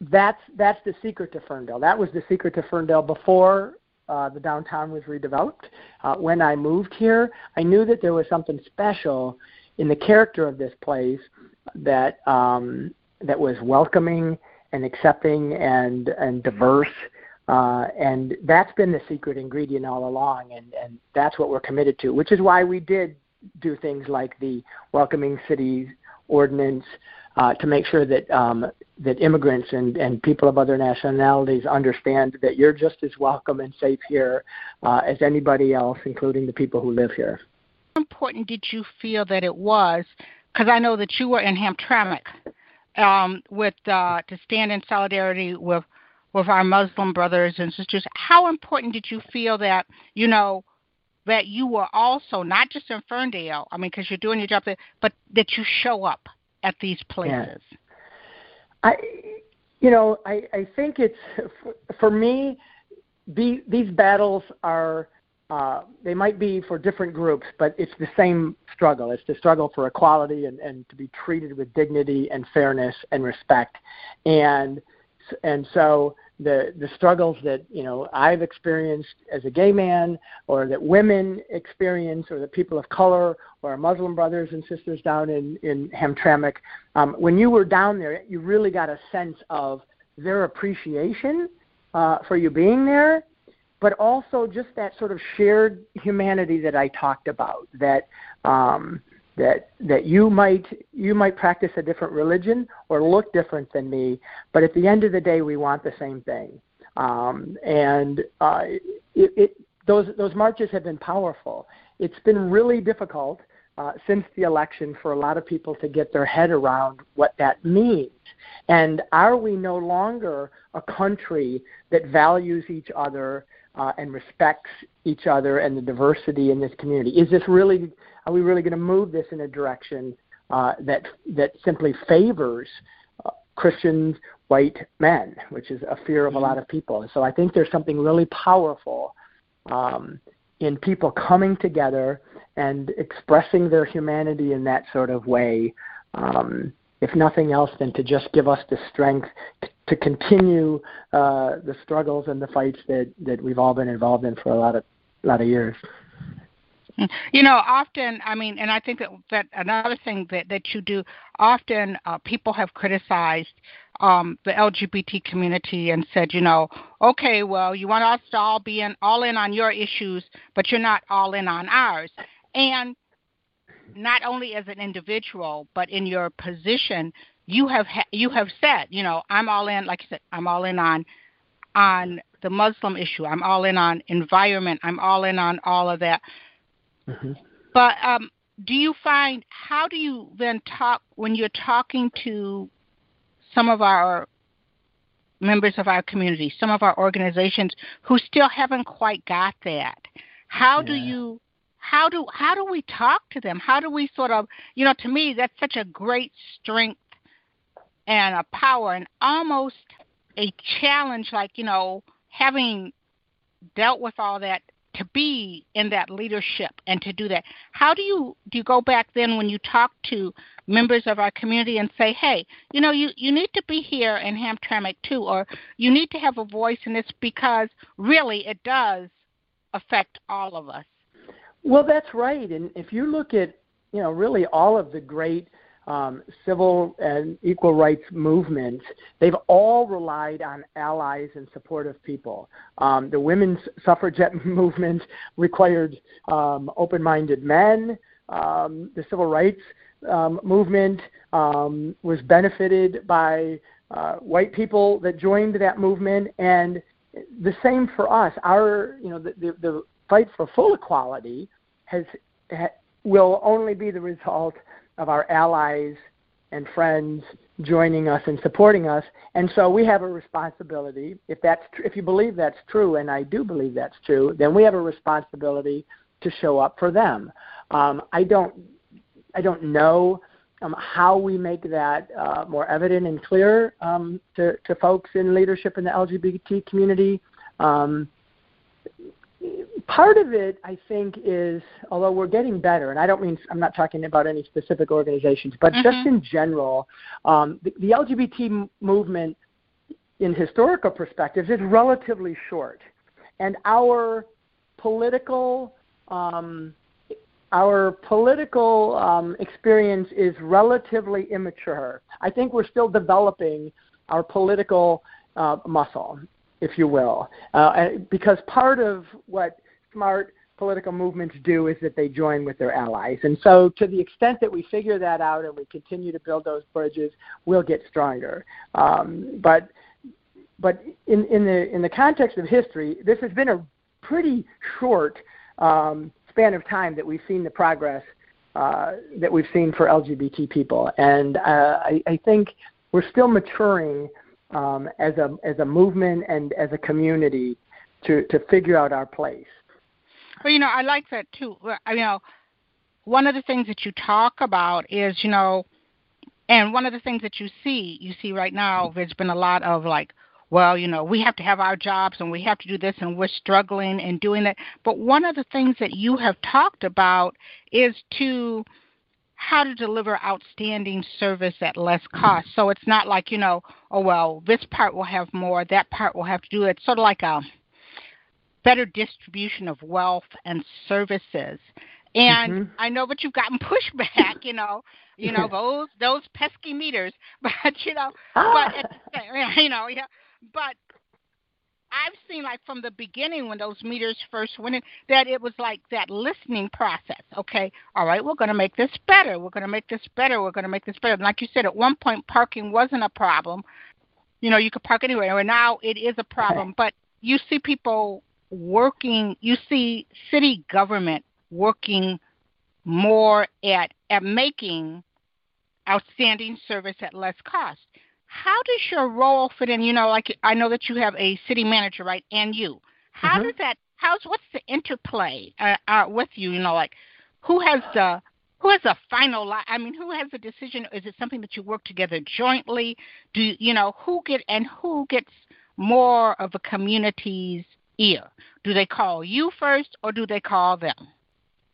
that's that's the secret to Ferndale. That was the secret to Ferndale before uh, the downtown was redeveloped. Uh, when I moved here, I knew that there was something special in the character of this place that um, that was welcoming and accepting and and diverse. Uh, and that's been the secret ingredient all along, and, and that's what we're committed to, which is why we did do things like the welcoming cities ordinance uh, to make sure that um, that immigrants and, and people of other nationalities understand that you're just as welcome and safe here uh, as anybody else, including the people who live here. How important did you feel that it was? Because I know that you were in Hamtramck um, with uh, to stand in solidarity with with our Muslim brothers and sisters. How important did you feel that you know that you were also not just in Ferndale? I mean, because you're doing your job there, but that you show up at these places. Yeah. I, you know, I, I think it's for me. The, these battles are uh, they might be for different groups, but it's the same struggle. It's the struggle for equality and, and to be treated with dignity and fairness and respect. And and so the the struggles that you know I've experienced as a gay man, or that women experience, or that people of color, or our Muslim brothers and sisters down in in Hamtramck. Um, when you were down there, you really got a sense of their appreciation uh, for you being there, but also just that sort of shared humanity that I talked about. That um, that that you might you might practice a different religion or look different than me, but at the end of the day, we want the same thing. Um, and uh, it, it, those those marches have been powerful. It's been really difficult uh, since the election for a lot of people to get their head around what that means. And are we no longer a country that values each other uh, and respects each other and the diversity in this community? Is this really are we really going to move this in a direction uh, that that simply favors uh, Christians, white men, which is a fear of a lot of people? So I think there's something really powerful um, in people coming together and expressing their humanity in that sort of way. Um, if nothing else, than to just give us the strength to, to continue uh, the struggles and the fights that, that we've all been involved in for a lot of a lot of years. You know, often, I mean, and I think that, that another thing that, that you do, often uh, people have criticized um, the LGBT community and said, you know, okay, well, you want us to all be in, all in on your issues, but you're not all in on ours. And not only as an individual, but in your position, you have ha- you have said, you know, I'm all in. Like I said, I'm all in on on the Muslim issue. I'm all in on environment. I'm all in on all of that. Mm-hmm. But um, do you find how do you then talk when you're talking to some of our members of our community, some of our organizations who still haven't quite got that? How yeah. do you how do how do we talk to them? How do we sort of you know to me that's such a great strength and a power and almost a challenge like you know having dealt with all that to be in that leadership and to do that. How do you do you go back then when you talk to members of our community and say, hey, you know, you, you need to be here in Hamtramck too, or you need to have a voice in this because really it does affect all of us. Well, that's right. And if you look at, you know, really all of the great um, civil and equal rights movements, they've all relied on allies and supportive people. Um, the women's suffragette movement required um, open minded men. Um, the civil rights um, movement um, was benefited by uh, white people that joined that movement, and the same for us. Our, you know, the, the, the fight for full equality has ha, will only be the result of our allies and friends joining us and supporting us. And so we have a responsibility. If that's tr- if you believe that's true, and I do believe that's true, then we have a responsibility to show up for them. Um, I don't I don't know um, how we make that uh, more evident and clear um, to, to folks in leadership in the LGBT community. Um, part of it, I think, is although we're getting better, and I don't mean I'm not talking about any specific organizations, but mm-hmm. just in general, um, the, the LGBT movement, in historical perspectives, is relatively short, and our political um, our political um, experience is relatively immature. I think we're still developing our political uh, muscle, if you will, uh, because part of what smart political movements do is that they join with their allies. And so, to the extent that we figure that out and we continue to build those bridges, we'll get stronger. Um, but but in, in the in the context of history, this has been a pretty short um, span of time that we've seen the progress uh, that we've seen for LGBT people, and uh, I, I think we're still maturing um, as a as a movement and as a community to to figure out our place. Well, you know, I like that too. You know, one of the things that you talk about is, you know, and one of the things that you see, you see right now, there's been a lot of like, well, you know, we have to have our jobs and we have to do this and we're struggling and doing that. But one of the things that you have talked about is to how to deliver outstanding service at less cost. So it's not like, you know, oh well, this part will have more, that part will have to do it. Sort of like a better distribution of wealth and services. And mm-hmm. I know that you've gotten pushback, you know, you know those those pesky meters, but you know, but you know, yeah, but I've seen like from the beginning when those meters first went in that it was like that listening process. Okay, all right, we're going to make this better. We're going to make this better. We're going to make this better. And like you said, at one point parking wasn't a problem. You know, you could park anywhere, and now it is a problem. But you see people working, you see city government working more at, at making outstanding service at less cost. How does your role fit in? You know, like I know that you have a city manager, right, and you. How mm-hmm. does that? How's what's the interplay uh, uh, with you? You know, like who has the who has the final I mean, who has the decision? Is it something that you work together jointly? Do you, you know who get and who gets more of a community's ear? Do they call you first or do they call them?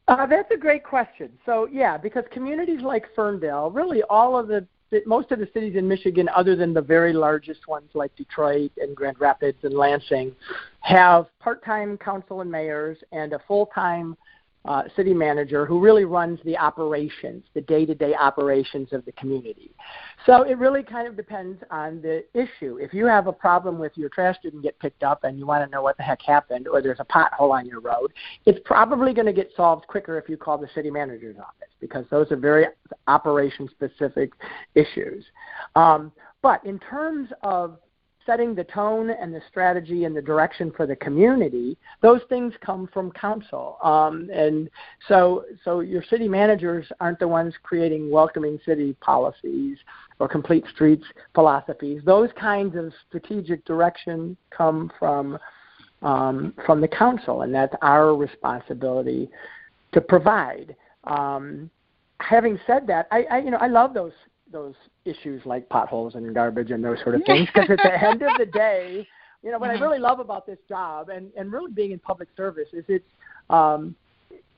Uh, that's a great question. So, yeah, because communities like Ferndale, really all of the, most of the cities in Michigan, other than the very largest ones like Detroit and Grand Rapids and Lansing, have part time council and mayors and a full time uh, city manager who really runs the operations, the day to day operations of the community. So it really kind of depends on the issue. If you have a problem with your trash didn't get picked up and you want to know what the heck happened, or there's a pothole on your road, it's probably going to get solved quicker if you call the city manager's office because those are very operation specific issues. Um, but in terms of setting the tone and the strategy and the direction for the community, those things come from council. Um, and so, so your city managers aren't the ones creating welcoming city policies or complete streets philosophies. Those kinds of strategic direction come from um, from the council, and that's our responsibility to provide. Um, having said that, I, I you know I love those those issues like potholes and garbage and those sort of things because at the end of the day, you know, what I mm-hmm. really love about this job and and really being in public service is it's um,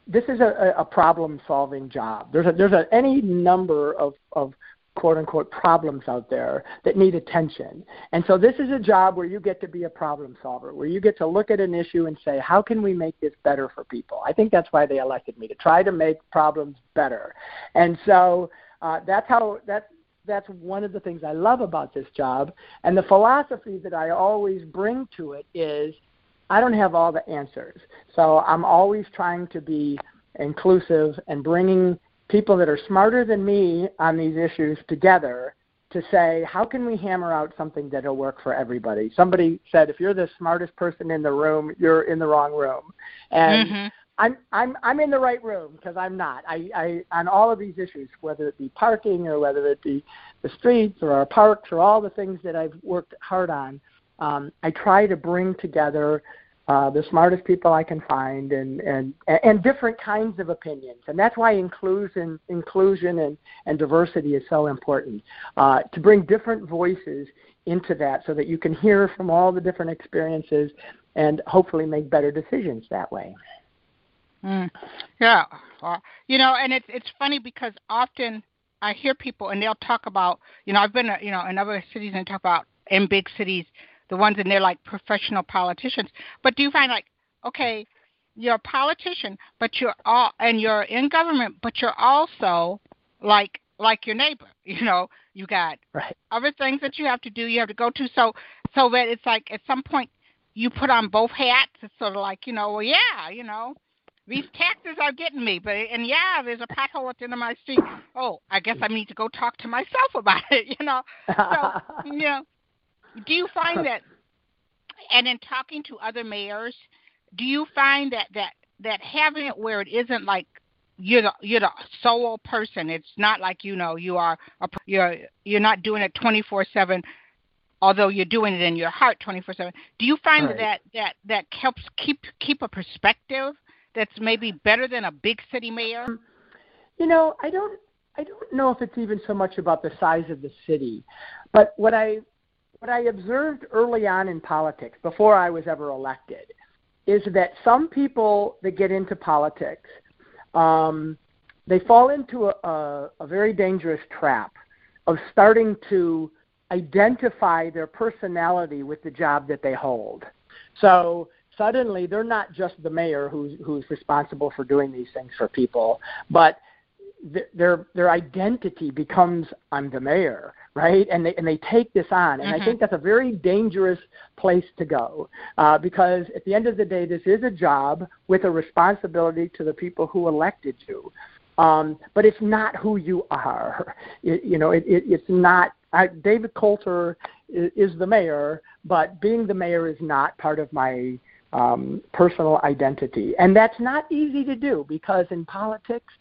this is a, a problem solving job. There's a there's a, any number of of quote unquote problems out there that need attention. And so this is a job where you get to be a problem solver, where you get to look at an issue and say, how can we make this better for people? I think that's why they elected me to try to make problems better. And so uh, that's how that's that's one of the things I love about this job. And the philosophy that I always bring to it is I don't have all the answers. So I'm always trying to be inclusive and bringing people that are smarter than me on these issues together to say, how can we hammer out something that'll work for everybody? Somebody said, if you're the smartest person in the room, you're in the wrong room. And mm-hmm. I'm I'm I'm in the right room because I'm not. I, I on all of these issues, whether it be parking or whether it be the streets or our parks or all the things that I've worked hard on, um, I try to bring together uh, the smartest people I can find and, and and different kinds of opinions. And that's why inclusion inclusion and, and diversity is so important. Uh, to bring different voices into that so that you can hear from all the different experiences and hopefully make better decisions that way. Mm. Yeah. You know, and it's it's funny because often I hear people and they'll talk about, you know, I've been, you know, in other cities and talk about in big cities the ones and they're like professional politicians. But do you find like, okay, you're a politician, but you're all and you're in government, but you're also like like your neighbor. You know, you got right. other things that you have to do. You have to go to. So so that it's like at some point you put on both hats. It's sort of like you know, well, yeah, you know, these taxes are getting me, but and yeah, there's a pothole at the end of my street. Oh, I guess I need to go talk to myself about it. You know, so you know, do you find that, and in talking to other mayors, do you find that that that having it where it isn't like you're the you're the sole person. It's not like you know you are a, you're you're not doing it 24/7 although you're doing it in your heart 24/7. Do you find right. that that that helps keep keep a perspective that's maybe better than a big city mayor? You know, I don't I don't know if it's even so much about the size of the city, but what I what I observed early on in politics, before I was ever elected, is that some people that get into politics, um, they fall into a, a, a very dangerous trap of starting to identify their personality with the job that they hold. So suddenly they're not just the mayor who's who's responsible for doing these things for people, but their their identity becomes I'm the mayor, right? And they and they take this on, and mm-hmm. I think that's a very dangerous place to go uh, because at the end of the day, this is a job with a responsibility to the people who elected you. Um, but it's not who you are. It, you know, it, it, it's not. I, David Coulter is, is the mayor, but being the mayor is not part of my um, personal identity, and that's not easy to do because in politics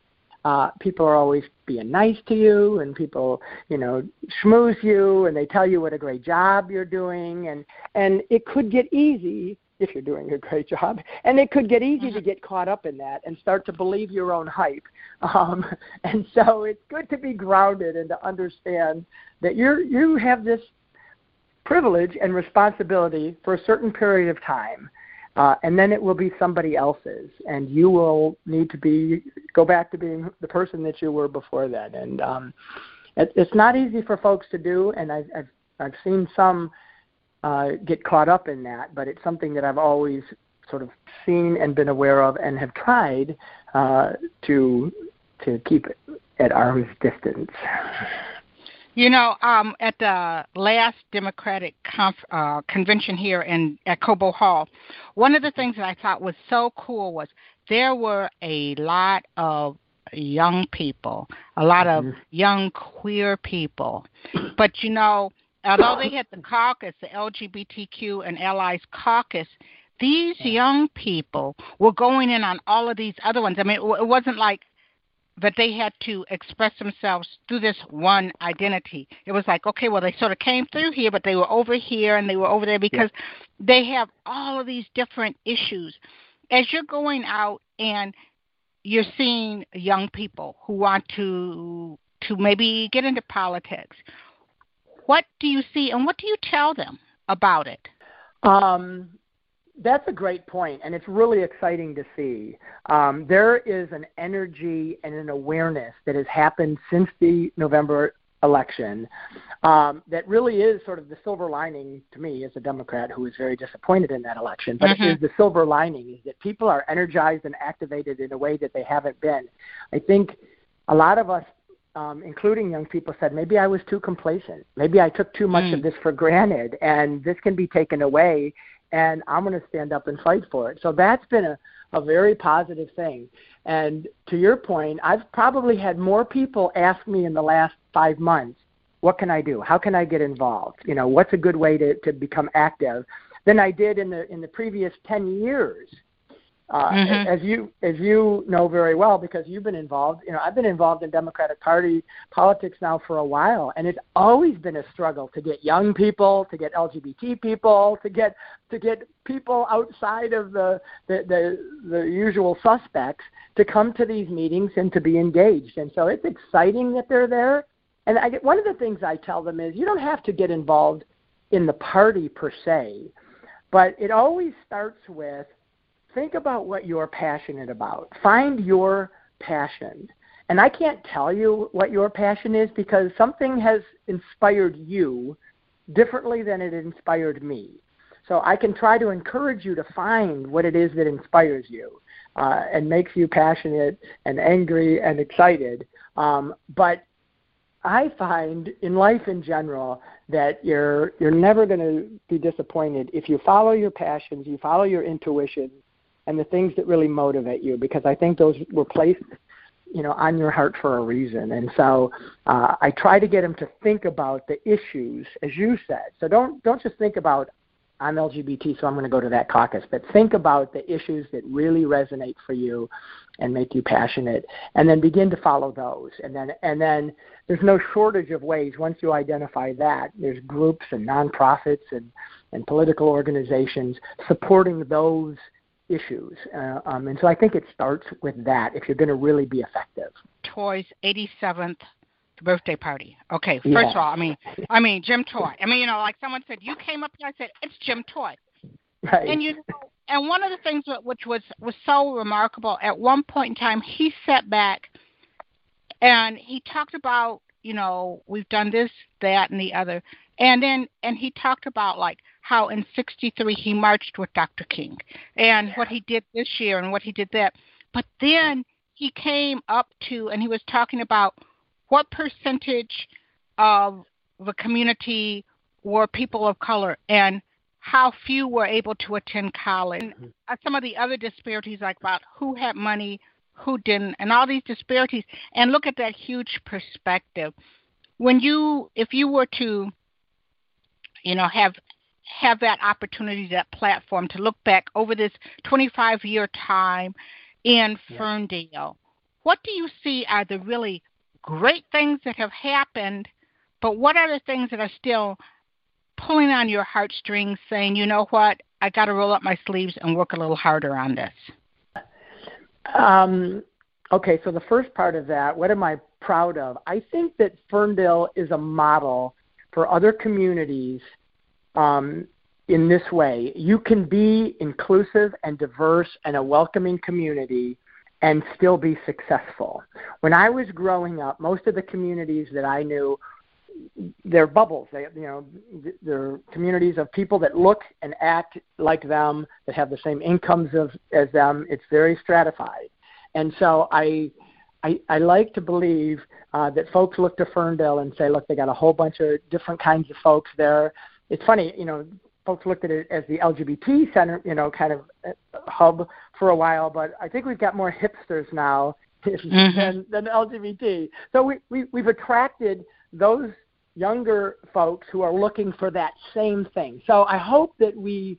uh, people are always being nice to you and people you know schmooze you and they tell you what a great job you're doing. And and it could get easy if you're doing a great job. And it could get easy mm-hmm. to get caught up in that and start to believe your own hype. Um, and so it's good to be grounded and to understand that you're you have this privilege and responsibility for a certain period of time uh, and then it will be somebody else's, and you will need to be go back to being the person that you were before then. And um, it, it's not easy for folks to do, and I've I've, I've seen some uh, get caught up in that, but it's something that I've always sort of seen and been aware of, and have tried uh, to to keep at arm's distance. You know, um, at the last Democratic conf- uh, convention here in at Cobo Hall, one of the things that I thought was so cool was there were a lot of young people, a lot of mm-hmm. young queer people. But you know, although they had the caucus, the LGBTQ and Allies caucus, these young people were going in on all of these other ones. I mean, it wasn't like but they had to express themselves through this one identity. It was like, okay, well, they sort of came through here, but they were over here and they were over there because yeah. they have all of these different issues. As you're going out and you're seeing young people who want to to maybe get into politics, what do you see and what do you tell them about it? Um, that's a great point, and it's really exciting to see. Um, there is an energy and an awareness that has happened since the November election um, that really is sort of the silver lining to me as a Democrat who is very disappointed in that election. But mm-hmm. it is the silver lining is that people are energized and activated in a way that they haven't been. I think a lot of us um, including young people, said maybe I was too complacent. Maybe I took too much mm. of this for granted, and this can be taken away and I'm going to stand up and fight for it. So that's been a, a very positive thing. And to your point, I've probably had more people ask me in the last five months, what can I do? How can I get involved? You know, what's a good way to, to become active than I did in the in the previous ten years. Uh, mm-hmm. As you as you know very well, because you've been involved. You know, I've been involved in Democratic Party politics now for a while, and it's always been a struggle to get young people, to get LGBT people, to get to get people outside of the the the, the usual suspects to come to these meetings and to be engaged. And so it's exciting that they're there. And I get, one of the things I tell them is you don't have to get involved in the party per se, but it always starts with think about what you're passionate about. Find your passion. And I can't tell you what your passion is because something has inspired you differently than it inspired me. So I can try to encourage you to find what it is that inspires you uh, and makes you passionate and angry and excited. Um, but I find in life in general that you're you're never going to be disappointed if you follow your passions, you follow your intuition, and the things that really motivate you. Because I think those were placed, you know, on your heart for a reason. And so uh, I try to get them to think about the issues, as you said. So don't don't just think about I'm LGBT, so I'm going to go to that caucus. But think about the issues that really resonate for you and make you passionate, and then begin to follow those. And then, and then there's no shortage of ways once you identify that. There's groups and nonprofits and and political organizations supporting those issues. Uh, um, and so I think it starts with that if you're going to really be effective. Toy's 87th birthday party. Okay, first yeah. of all, I mean, I mean Jim Toy. I mean, you know, like someone said, you came up here. I said, it's Jim Toy. Right. And you know, and one of the things which was was so remarkable. At one point in time, he sat back and he talked about, you know, we've done this, that, and the other, and then and he talked about like how in '63 he marched with Dr. King and what he did this year and what he did that. But then he came up to and he was talking about what percentage of the community were people of color and how few were able to attend college. Mm-hmm. Some of the other disparities, like about who had money, who didn't, and all these disparities, and look at that huge perspective. When you, if you were to, you know, have have that opportunity, that platform to look back over this 25 year time in yeah. Ferndale, what do you see are the really great things that have happened, but what are the things that are still pulling on your heartstrings, saying, you know what, I got to roll up my sleeves and work a little harder on this? Um, okay, so the first part of that, what am I proud of? I think that Ferndale is a model for other communities um, in this way. You can be inclusive and diverse and a welcoming community and still be successful. When I was growing up, most of the communities that I knew, they're bubbles. They, you know, they're communities of people that look and act like them, that have the same incomes of, as them. It's very stratified, and so I, I, I like to believe uh, that folks look to Ferndale and say, look, they got a whole bunch of different kinds of folks there. It's funny, you know, folks looked at it as the LGBT center, you know, kind of uh, hub for a while, but I think we've got more hipsters now mm-hmm. than, than LGBT. So we, we, we've attracted those younger folks who are looking for that same thing. So I hope that we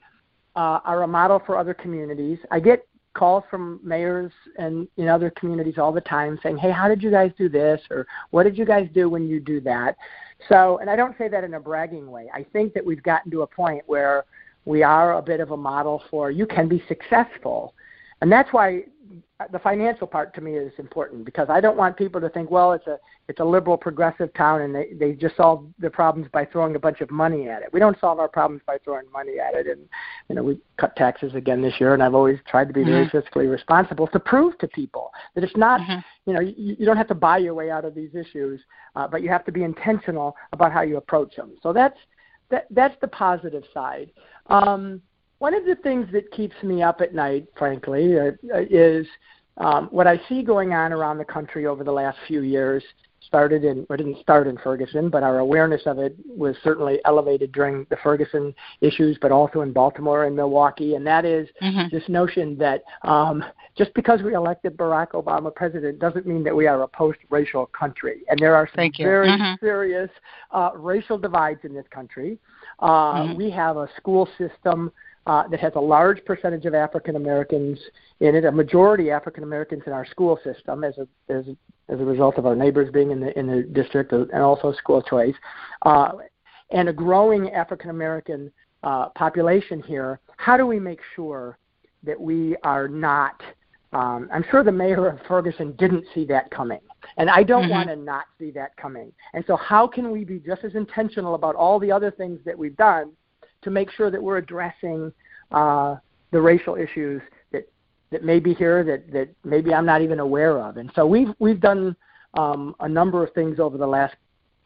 uh, are a model for other communities. I get calls from mayors and in other communities all the time saying, "Hey, how did you guys do this?" or "What did you guys do when you do that?" So, and I don't say that in a bragging way. I think that we've gotten to a point where we are a bit of a model for you can be successful. And that's why the financial part to me is important because I don't want people to think, well, it's a it's a liberal progressive town and they they just solve their problems by throwing a bunch of money at it. We don't solve our problems by throwing money at it. And you know, we cut taxes again this year, and I've always tried to be very mm-hmm. fiscally responsible to prove to people that it's not mm-hmm. you know you, you don't have to buy your way out of these issues, uh, but you have to be intentional about how you approach them. So that's that that's the positive side. Um, one of the things that keeps me up at night, frankly, uh, is um, what I see going on around the country over the last few years started in, or didn't start in Ferguson, but our awareness of it was certainly elevated during the Ferguson issues, but also in Baltimore and Milwaukee. And that is mm-hmm. this notion that um, just because we elected Barack Obama president doesn't mean that we are a post-racial country. And there are some very mm-hmm. serious uh, racial divides in this country. Uh, mm-hmm. We have a school system uh, that has a large percentage of African Americans in it, a majority African Americans in our school system as a, as as a result of our neighbors being in the in the district and also school choice, uh, and a growing African American uh, population here. How do we make sure that we are not? Um, I'm sure the mayor of Ferguson didn't see that coming. And I don't mm-hmm. want to not see that coming. And so, how can we be just as intentional about all the other things that we've done to make sure that we're addressing uh, the racial issues that that may be here that that maybe I'm not even aware of. And so we've we've done um, a number of things over the last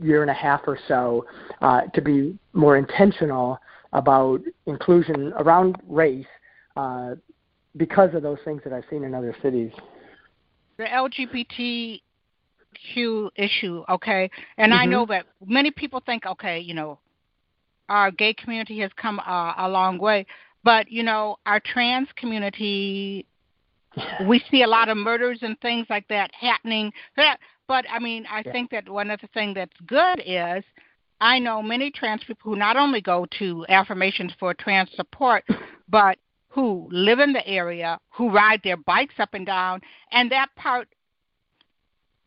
year and a half or so uh, to be more intentional about inclusion around race uh, because of those things that I've seen in other cities. The LGBTQ issue, okay, and mm-hmm. I know that many people think, okay, you know, our gay community has come uh, a long way, but you know, our trans community, we see a lot of murders and things like that happening. But I mean, I yeah. think that one of the things that's good is I know many trans people who not only go to affirmations for trans support, but who live in the area, who ride their bikes up and down, and that part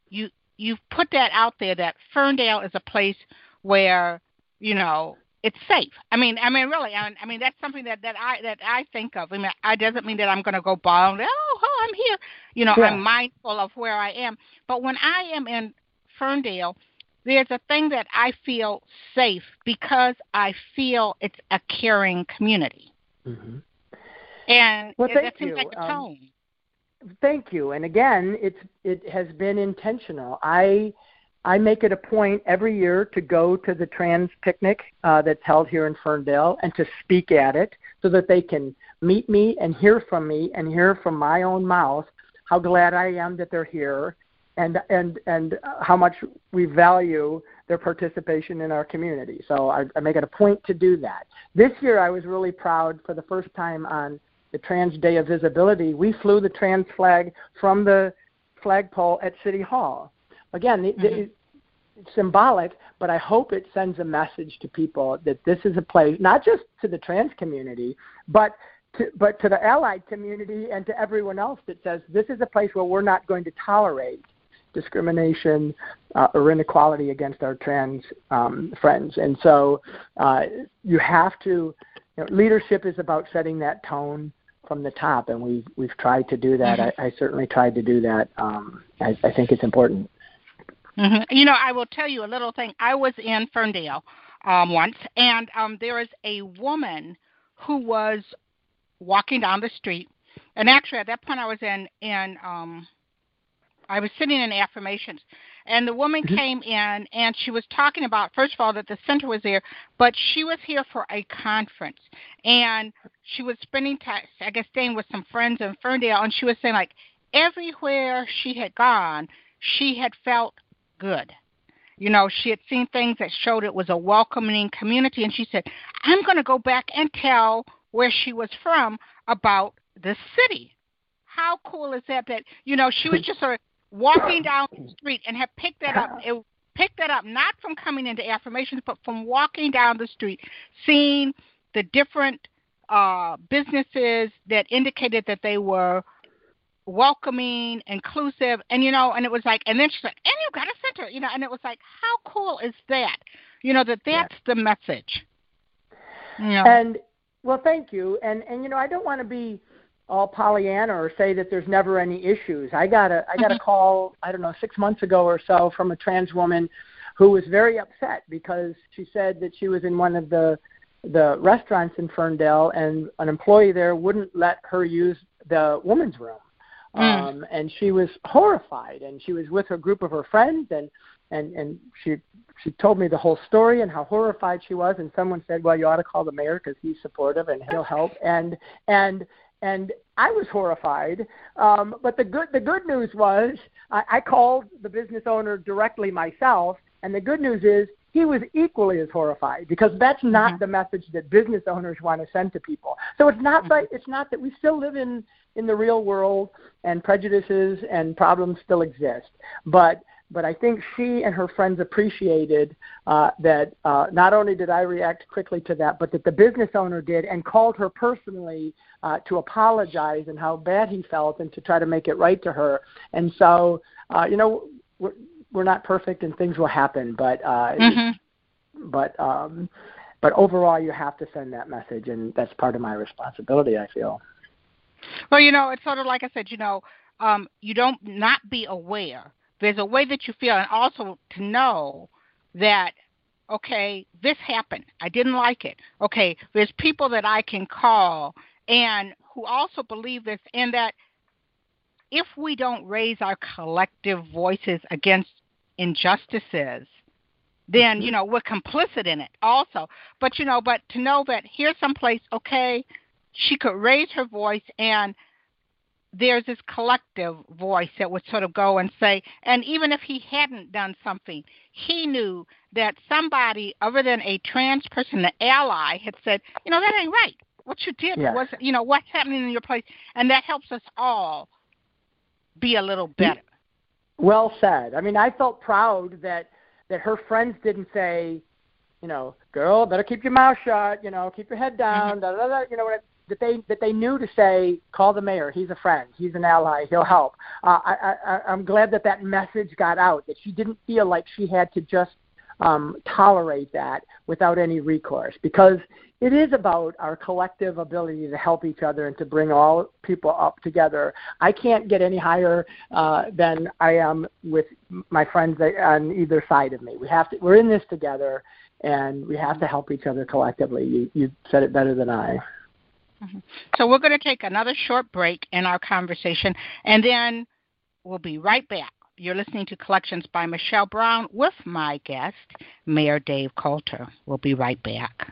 you you put that out there that Ferndale is a place where you know it's safe. I mean, I mean, really, I mean, I mean that's something that that I that I think of. I mean, I doesn't mean that I'm going to go bound. Oh, oh, I'm here. You know, yeah. I'm mindful of where I am. But when I am in Ferndale, there's a thing that I feel safe because I feel it's a caring community. Mm-hmm. And well, thank you. like. Um, thank you. And again, it's it has been intentional. I I make it a point every year to go to the trans picnic uh, that's held here in Ferndale and to speak at it so that they can meet me and hear from me and hear from my own mouth how glad I am that they're here and and and how much we value their participation in our community. So I, I make it a point to do that. This year I was really proud for the first time on the Trans Day of Visibility. We flew the trans flag from the flagpole at City Hall Again, mm-hmm. it's symbolic, but I hope it sends a message to people that this is a place, not just to the trans community, but to, but to the allied community and to everyone else that says this is a place where we're not going to tolerate discrimination uh, or inequality against our trans um, friends. And so uh, you have to, you know, leadership is about setting that tone from the top, and we've we've tried to do that. Mm-hmm. I, I certainly tried to do that. Um, I, I think it's important. Mm-hmm. You know, I will tell you a little thing. I was in Ferndale um, once, and um, there was a woman who was walking down the street, and actually at that point I was in in um, I was sitting in affirmations, and the woman mm-hmm. came in and she was talking about first of all that the center was there, but she was here for a conference, and she was spending time, I guess, staying with some friends in Ferndale, and she was saying like everywhere she had gone, she had felt good. You know, she had seen things that showed it was a welcoming community, and she said, I'm going to go back and tell where she was from about the city. How cool is that? That, you know, she was just sort of walking down the street and had picked that up. It picked that up not from coming into affirmations, but from walking down the street, seeing the different uh, businesses that indicated that they were welcoming, inclusive, and you know, and it was like, and then she said, and you got a center, you know, and it was like, how cool is that? You know, that that's the message. You know? And well, thank you, and and you know, I don't want to be all Pollyanna or say that there's never any issues. I got a I got a mm-hmm. call I don't know six months ago or so from a trans woman who was very upset because she said that she was in one of the the restaurants in Ferndale and an employee there wouldn't let her use the woman's room. Mm. Um, and she was horrified, and she was with a group of her friends, and and and she she told me the whole story and how horrified she was. And someone said, "Well, you ought to call the mayor because he's supportive and he'll help." And and and I was horrified. Um, but the good the good news was I, I called the business owner directly myself, and the good news is he was equally as horrified because that's not mm-hmm. the message that business owners want to send to people. So it's not mm-hmm. like it's not that we still live in in the real world and prejudices and problems still exist, but but I think she and her friends appreciated uh, that uh, not only did I react quickly to that, but that the business owner did and called her personally uh, to apologize and how bad he felt and to try to make it right to her. And so, uh, you know, we're, not perfect and things will happen, but uh, mm-hmm. but um, but overall, you have to send that message, and that's part of my responsibility. I feel. Well, you know, it's sort of like I said. You know, um, you don't not be aware. There's a way that you feel, and also to know that okay, this happened. I didn't like it. Okay, there's people that I can call and who also believe this, and that if we don't raise our collective voices against injustices, then mm-hmm. you know we're complicit in it also. But you know, but to know that here's some place, okay, she could raise her voice and there's this collective voice that would sort of go and say, and even if he hadn't done something, he knew that somebody other than a trans person, an ally, had said, you know, that ain't right. What you did was, you know, what's happening in your place, and that helps us all be a little better. Well said. I mean, I felt proud that that her friends didn't say, you know, girl, better keep your mouth shut. You know, keep your head down. Mm-hmm. Da, da, da, you know, that they that they knew to say, call the mayor. He's a friend. He's an ally. He'll help. Uh, I, I, I'm glad that that message got out. That she didn't feel like she had to just um, tolerate that without any recourse because it is about our collective ability to help each other and to bring all people up together. I can't get any higher uh, than I am with my friends on either side of me. We have to. We're in this together, and we have to help each other collectively. You, you said it better than I. Mm-hmm. So we're going to take another short break in our conversation, and then we'll be right back. You're listening to Collections by Michelle Brown with my guest, Mayor Dave Coulter. We'll be right back.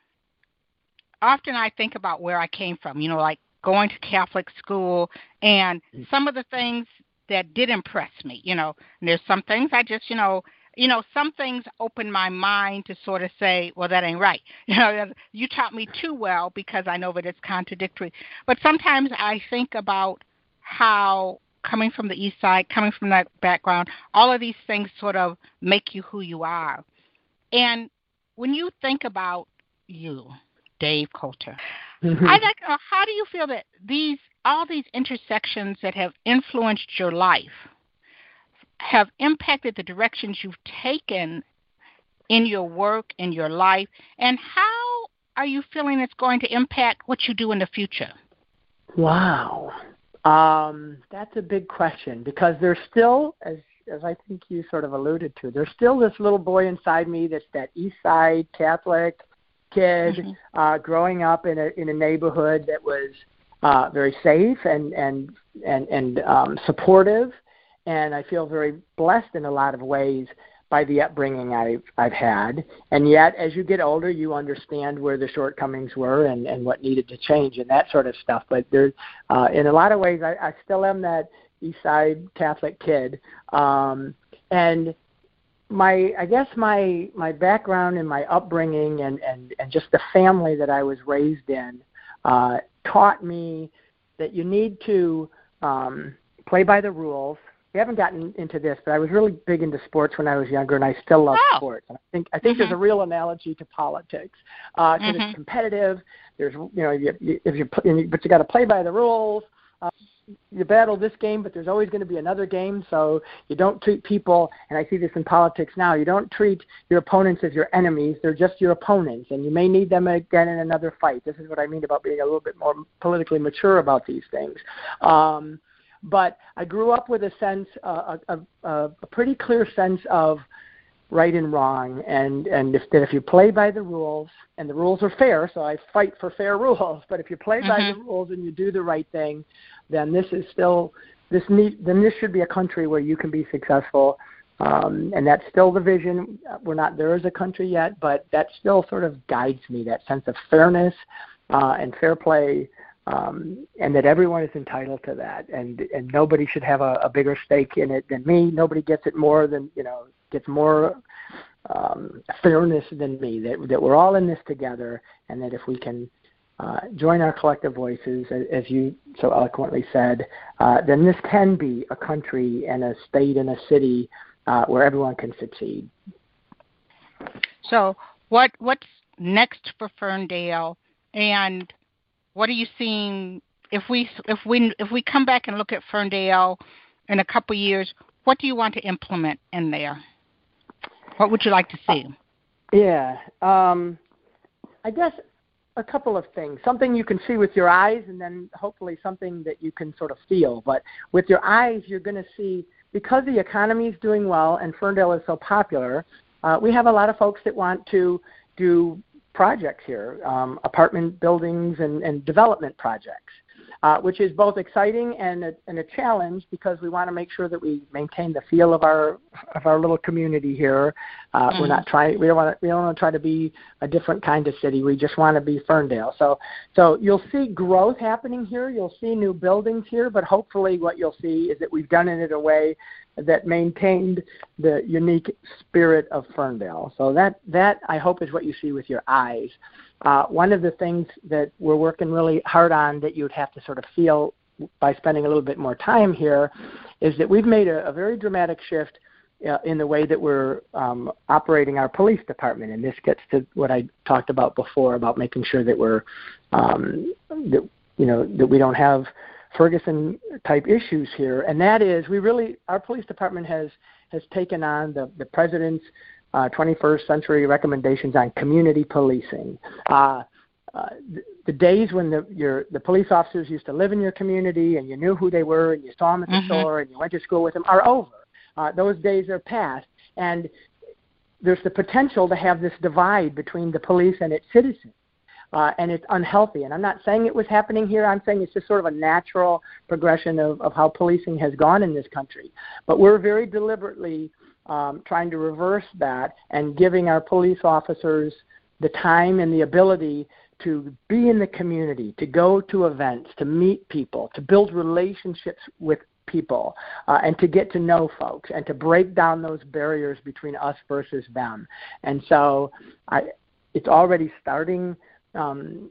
often I think about where I came from, you know, like going to Catholic school and mm. some of the things that did impress me, you know. And there's some things I just, you know, you know, some things open my mind to sort of say, well, that ain't right. You know, you taught me too well because I know that it's contradictory. But sometimes I think about how coming from the east side, coming from that background, all of these things sort of make you who you are. And when you think about you, Dave Coulter. Mm-hmm. I'd like to know how do you feel that these all these intersections that have influenced your life have impacted the directions you've taken in your work, in your life, and how are you feeling it's going to impact what you do in the future? Wow. Um, that's a big question because there's still, as as I think you sort of alluded to, there's still this little boy inside me that's that East Side Catholic kid mm-hmm. uh, growing up in a in a neighborhood that was uh, very safe and and and and um, supportive, and I feel very blessed in a lot of ways by the upbringing I've I've had. And yet, as you get older, you understand where the shortcomings were and and what needed to change and that sort of stuff. But there, uh, in a lot of ways, I, I still am that East Side Catholic kid. Um, and my I guess my my background and my upbringing and and and just the family that I was raised in uh, taught me that you need to um, play by the rules. We haven't gotten into this, but I was really big into sports when I was younger, and I still love oh. sports. And I think I think mm-hmm. there's a real analogy to politics uh, mm-hmm. it's competitive. There's you know you, you, if you but you got to play by the rules. Uh, you battle this game, but there's always going to be another game. So you don't treat people, and I see this in politics now. You don't treat your opponents as your enemies; they're just your opponents, and you may need them again in another fight. This is what I mean about being a little bit more politically mature about these things. Um, but I grew up with a sense, uh, a, a, a pretty clear sense of right and wrong, and and if that if you play by the rules, and the rules are fair, so I fight for fair rules. But if you play mm-hmm. by the mm-hmm. rules and you do the right thing, then this is still this need, then this should be a country where you can be successful. Um, and that's still the vision. We're not there as a country yet, but that still sort of guides me. That sense of fairness uh, and fair play um, and that everyone is entitled to that, and and nobody should have a, a bigger stake in it than me. Nobody gets it more than you know gets more um, fairness than me. That that we're all in this together, and that if we can uh, join our collective voices, as you so eloquently said, uh, then this can be a country and a state and a city uh, where everyone can succeed. So, what what's next for Ferndale, and what are you seeing if we if we if we come back and look at Ferndale in a couple years? What do you want to implement in there? What would you like to see? Yeah, um, I guess a couple of things. Something you can see with your eyes, and then hopefully something that you can sort of feel. But with your eyes, you're going to see because the economy is doing well and Ferndale is so popular. Uh, we have a lot of folks that want to do projects here, um, apartment buildings and, and development projects, uh, which is both exciting and a, and a challenge because we want to make sure that we maintain the feel of our of our little community here. Uh, mm-hmm. We're not trying. We don't want to. We don't want to try to be a different kind of city. We just want to be Ferndale. So so you'll see growth happening here. You'll see new buildings here, but hopefully what you'll see is that we've done it in a way that maintained the unique spirit of Ferndale. So that that I hope is what you see with your eyes. Uh, one of the things that we're working really hard on that you would have to sort of feel by spending a little bit more time here is that we've made a, a very dramatic shift uh, in the way that we're um, operating our police department, and this gets to what I talked about before about making sure that we're um, that you know that we don't have Ferguson type issues here, and that is we really our police department has has taken on the the president's uh, 21st century recommendations on community policing. Uh, uh, the, the days when the your the police officers used to live in your community and you knew who they were and you saw them at the mm-hmm. store and you went to school with them are over. Uh, those days are past, and there's the potential to have this divide between the police and its citizens uh, and it's unhealthy. And I'm not saying it was happening here. I'm saying it's just sort of a natural progression of, of how policing has gone in this country. But we're very deliberately um, trying to reverse that and giving our police officers the time and the ability to be in the community, to go to events, to meet people, to build relationships with people, uh, and to get to know folks, and to break down those barriers between us versus them. And so, I, it's already starting um,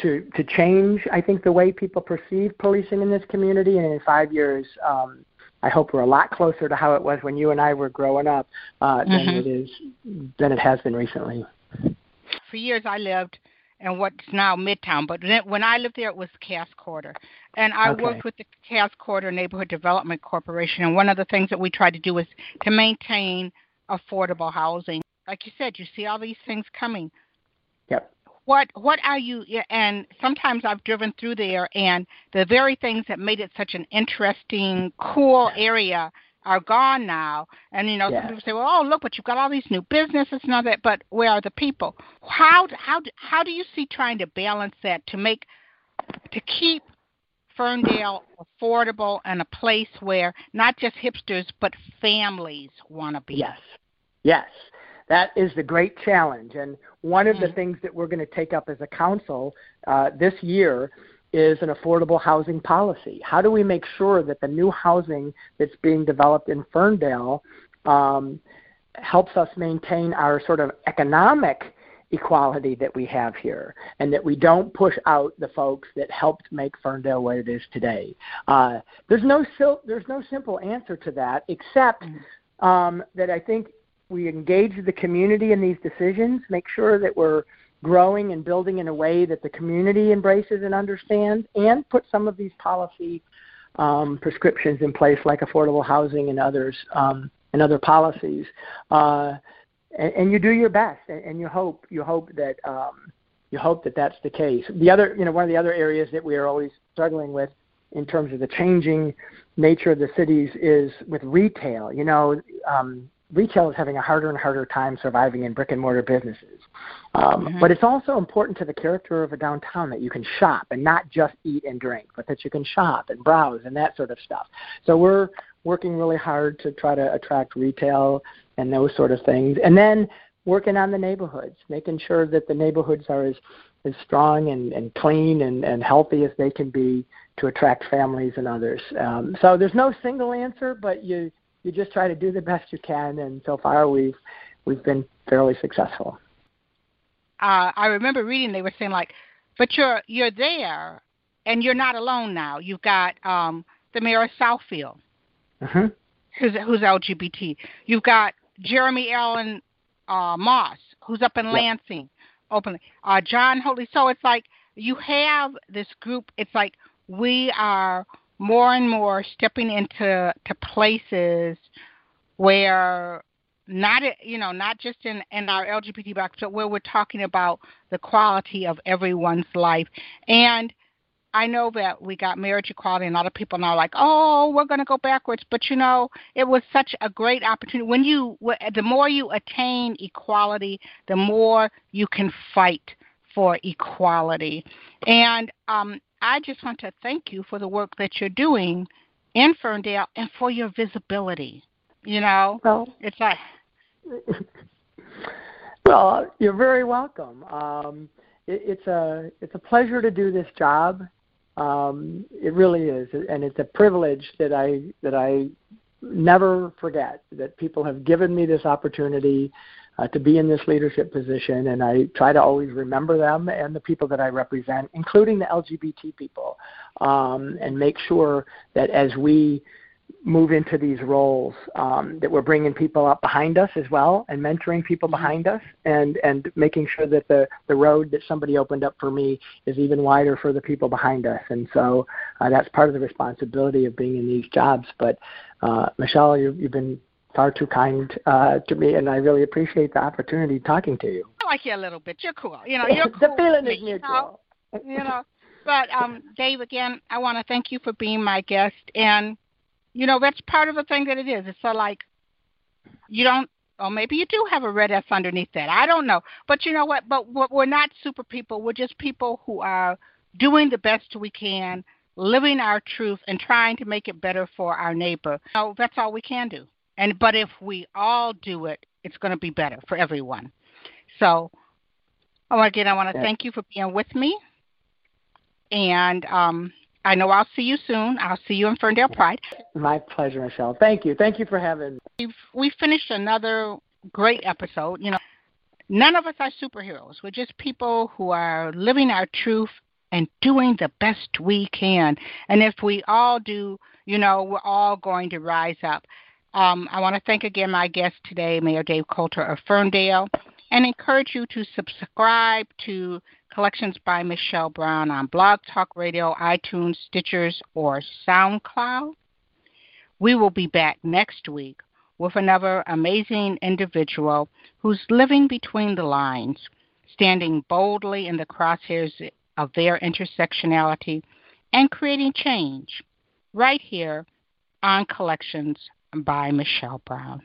to to change. I think the way people perceive policing in this community, and in five years, um, I hope we're a lot closer to how it was when you and I were growing up uh, than mm-hmm. it is than it has been recently. For years, I lived in what's now Midtown, but when I lived there, it was Cass Corridor, and I okay. worked with the Cass Corridor Neighborhood Development Corporation. And one of the things that we tried to do was to maintain affordable housing. Like you said, you see all these things coming. What what are you and sometimes i've driven through there and the very things that made it such an interesting cool area are gone now. And you know some people say well oh look but you've got all these new businesses and all that but where are the people? How how how do you see trying to balance that to make to keep ferndale affordable and a place where not just hipsters but families want to be? Yes. Yes that is the great challenge. And one of mm-hmm. the things that we're going to take up as a council uh, this year is an affordable housing policy. How do we make sure that the new housing that's being developed in Ferndale um, helps us maintain our sort of economic equality that we have here, and that we don't push out the folks that helped make Ferndale what it is today. Uh, there's no sil- there's no simple answer to that, except mm-hmm. um, that I think we engage the community in these decisions, make sure that we're growing and building in a way that the community embraces and understands, and put some of these policy um, prescriptions in place, like affordable housing and others um, and other policies. Uh, and, and you do your best, and, and you hope you hope that um, you hope that that's the case. The other, you know, one of the other areas that we are always struggling with in terms of the changing nature of the cities is with retail. You know, um, retail is having a harder and harder time surviving in brick and mortar businesses. Um, mm-hmm. But it's also important to the character of a downtown that you can shop and not just eat and drink, but that you can shop and browse and that sort of stuff. So we're working really hard to try to attract retail and those sort of things. And then working on the neighborhoods, making sure that the neighborhoods are as, as strong and, and clean and, and healthy as they can be to attract families and others. Um, so there's no single answer, but you you just try to do the best you can, and so far we've we've been fairly successful. Uh, I remember reading they were saying like, but you're you're there, and you're not alone now. You've got um, the mayor of Southfield, mm-hmm. who's who's LGBT. You've got Jeremy Allen uh, Moss, who's up in yep. Lansing, openly. Uh, John Hoadley. So it's like you have this group. It's like we are more and more stepping into to places where not you know not just in in our LGBT box, but where we're talking about the quality of everyone's life. And I know that we got marriage equality, and a lot of people now are like, oh, we're going to go backwards. But you know, it was such a great opportunity. When you, the more you attain equality, the more you can fight for equality. And um, I just want to thank you for the work that you're doing in Ferndale and for your visibility. You know, well, it's like. well, you're very welcome. Um, it, it's a it's a pleasure to do this job. Um, it really is, and it's a privilege that I that I never forget that people have given me this opportunity uh, to be in this leadership position, and I try to always remember them and the people that I represent, including the LGBT people, um, and make sure that as we move into these roles um, that we're bringing people up behind us as well and mentoring people mm-hmm. behind us and and making sure that the the road that somebody opened up for me is even wider for the people behind us and so uh, that's part of the responsibility of being in these jobs but uh, Michelle you, you've been far too kind uh, to me, and I really appreciate the opportunity talking to you. I like you a little bit. You're cool. You know, you're cool. the feeling is mutual. You know, but um, Dave, again, I want to thank you for being my guest, and you know that's part of the thing that it is. It's so like you don't, or maybe you do have a red S underneath that. I don't know, but you know what? But we're not super people. We're just people who are doing the best we can living our truth and trying to make it better for our neighbor. So that's all we can do. And but if we all do it, it's going to be better for everyone. So, oh, again, I want to thank you for being with me. And um, I know I'll see you soon. I'll see you in Ferndale Pride. My pleasure, Michelle. Thank you. Thank you for having me. We've, we finished another great episode. You know, none of us are superheroes. We're just people who are living our truth and doing the best we can. And if we all do, you know, we're all going to rise up. Um, I want to thank again my guest today, Mayor Dave Coulter of Ferndale, and encourage you to subscribe to Collections by Michelle Brown on Blog Talk Radio, iTunes, Stitchers, or SoundCloud. We will be back next week with another amazing individual who's living between the lines, standing boldly in the crosshairs of their intersectionality and creating change right here on Collections by Michelle Brown.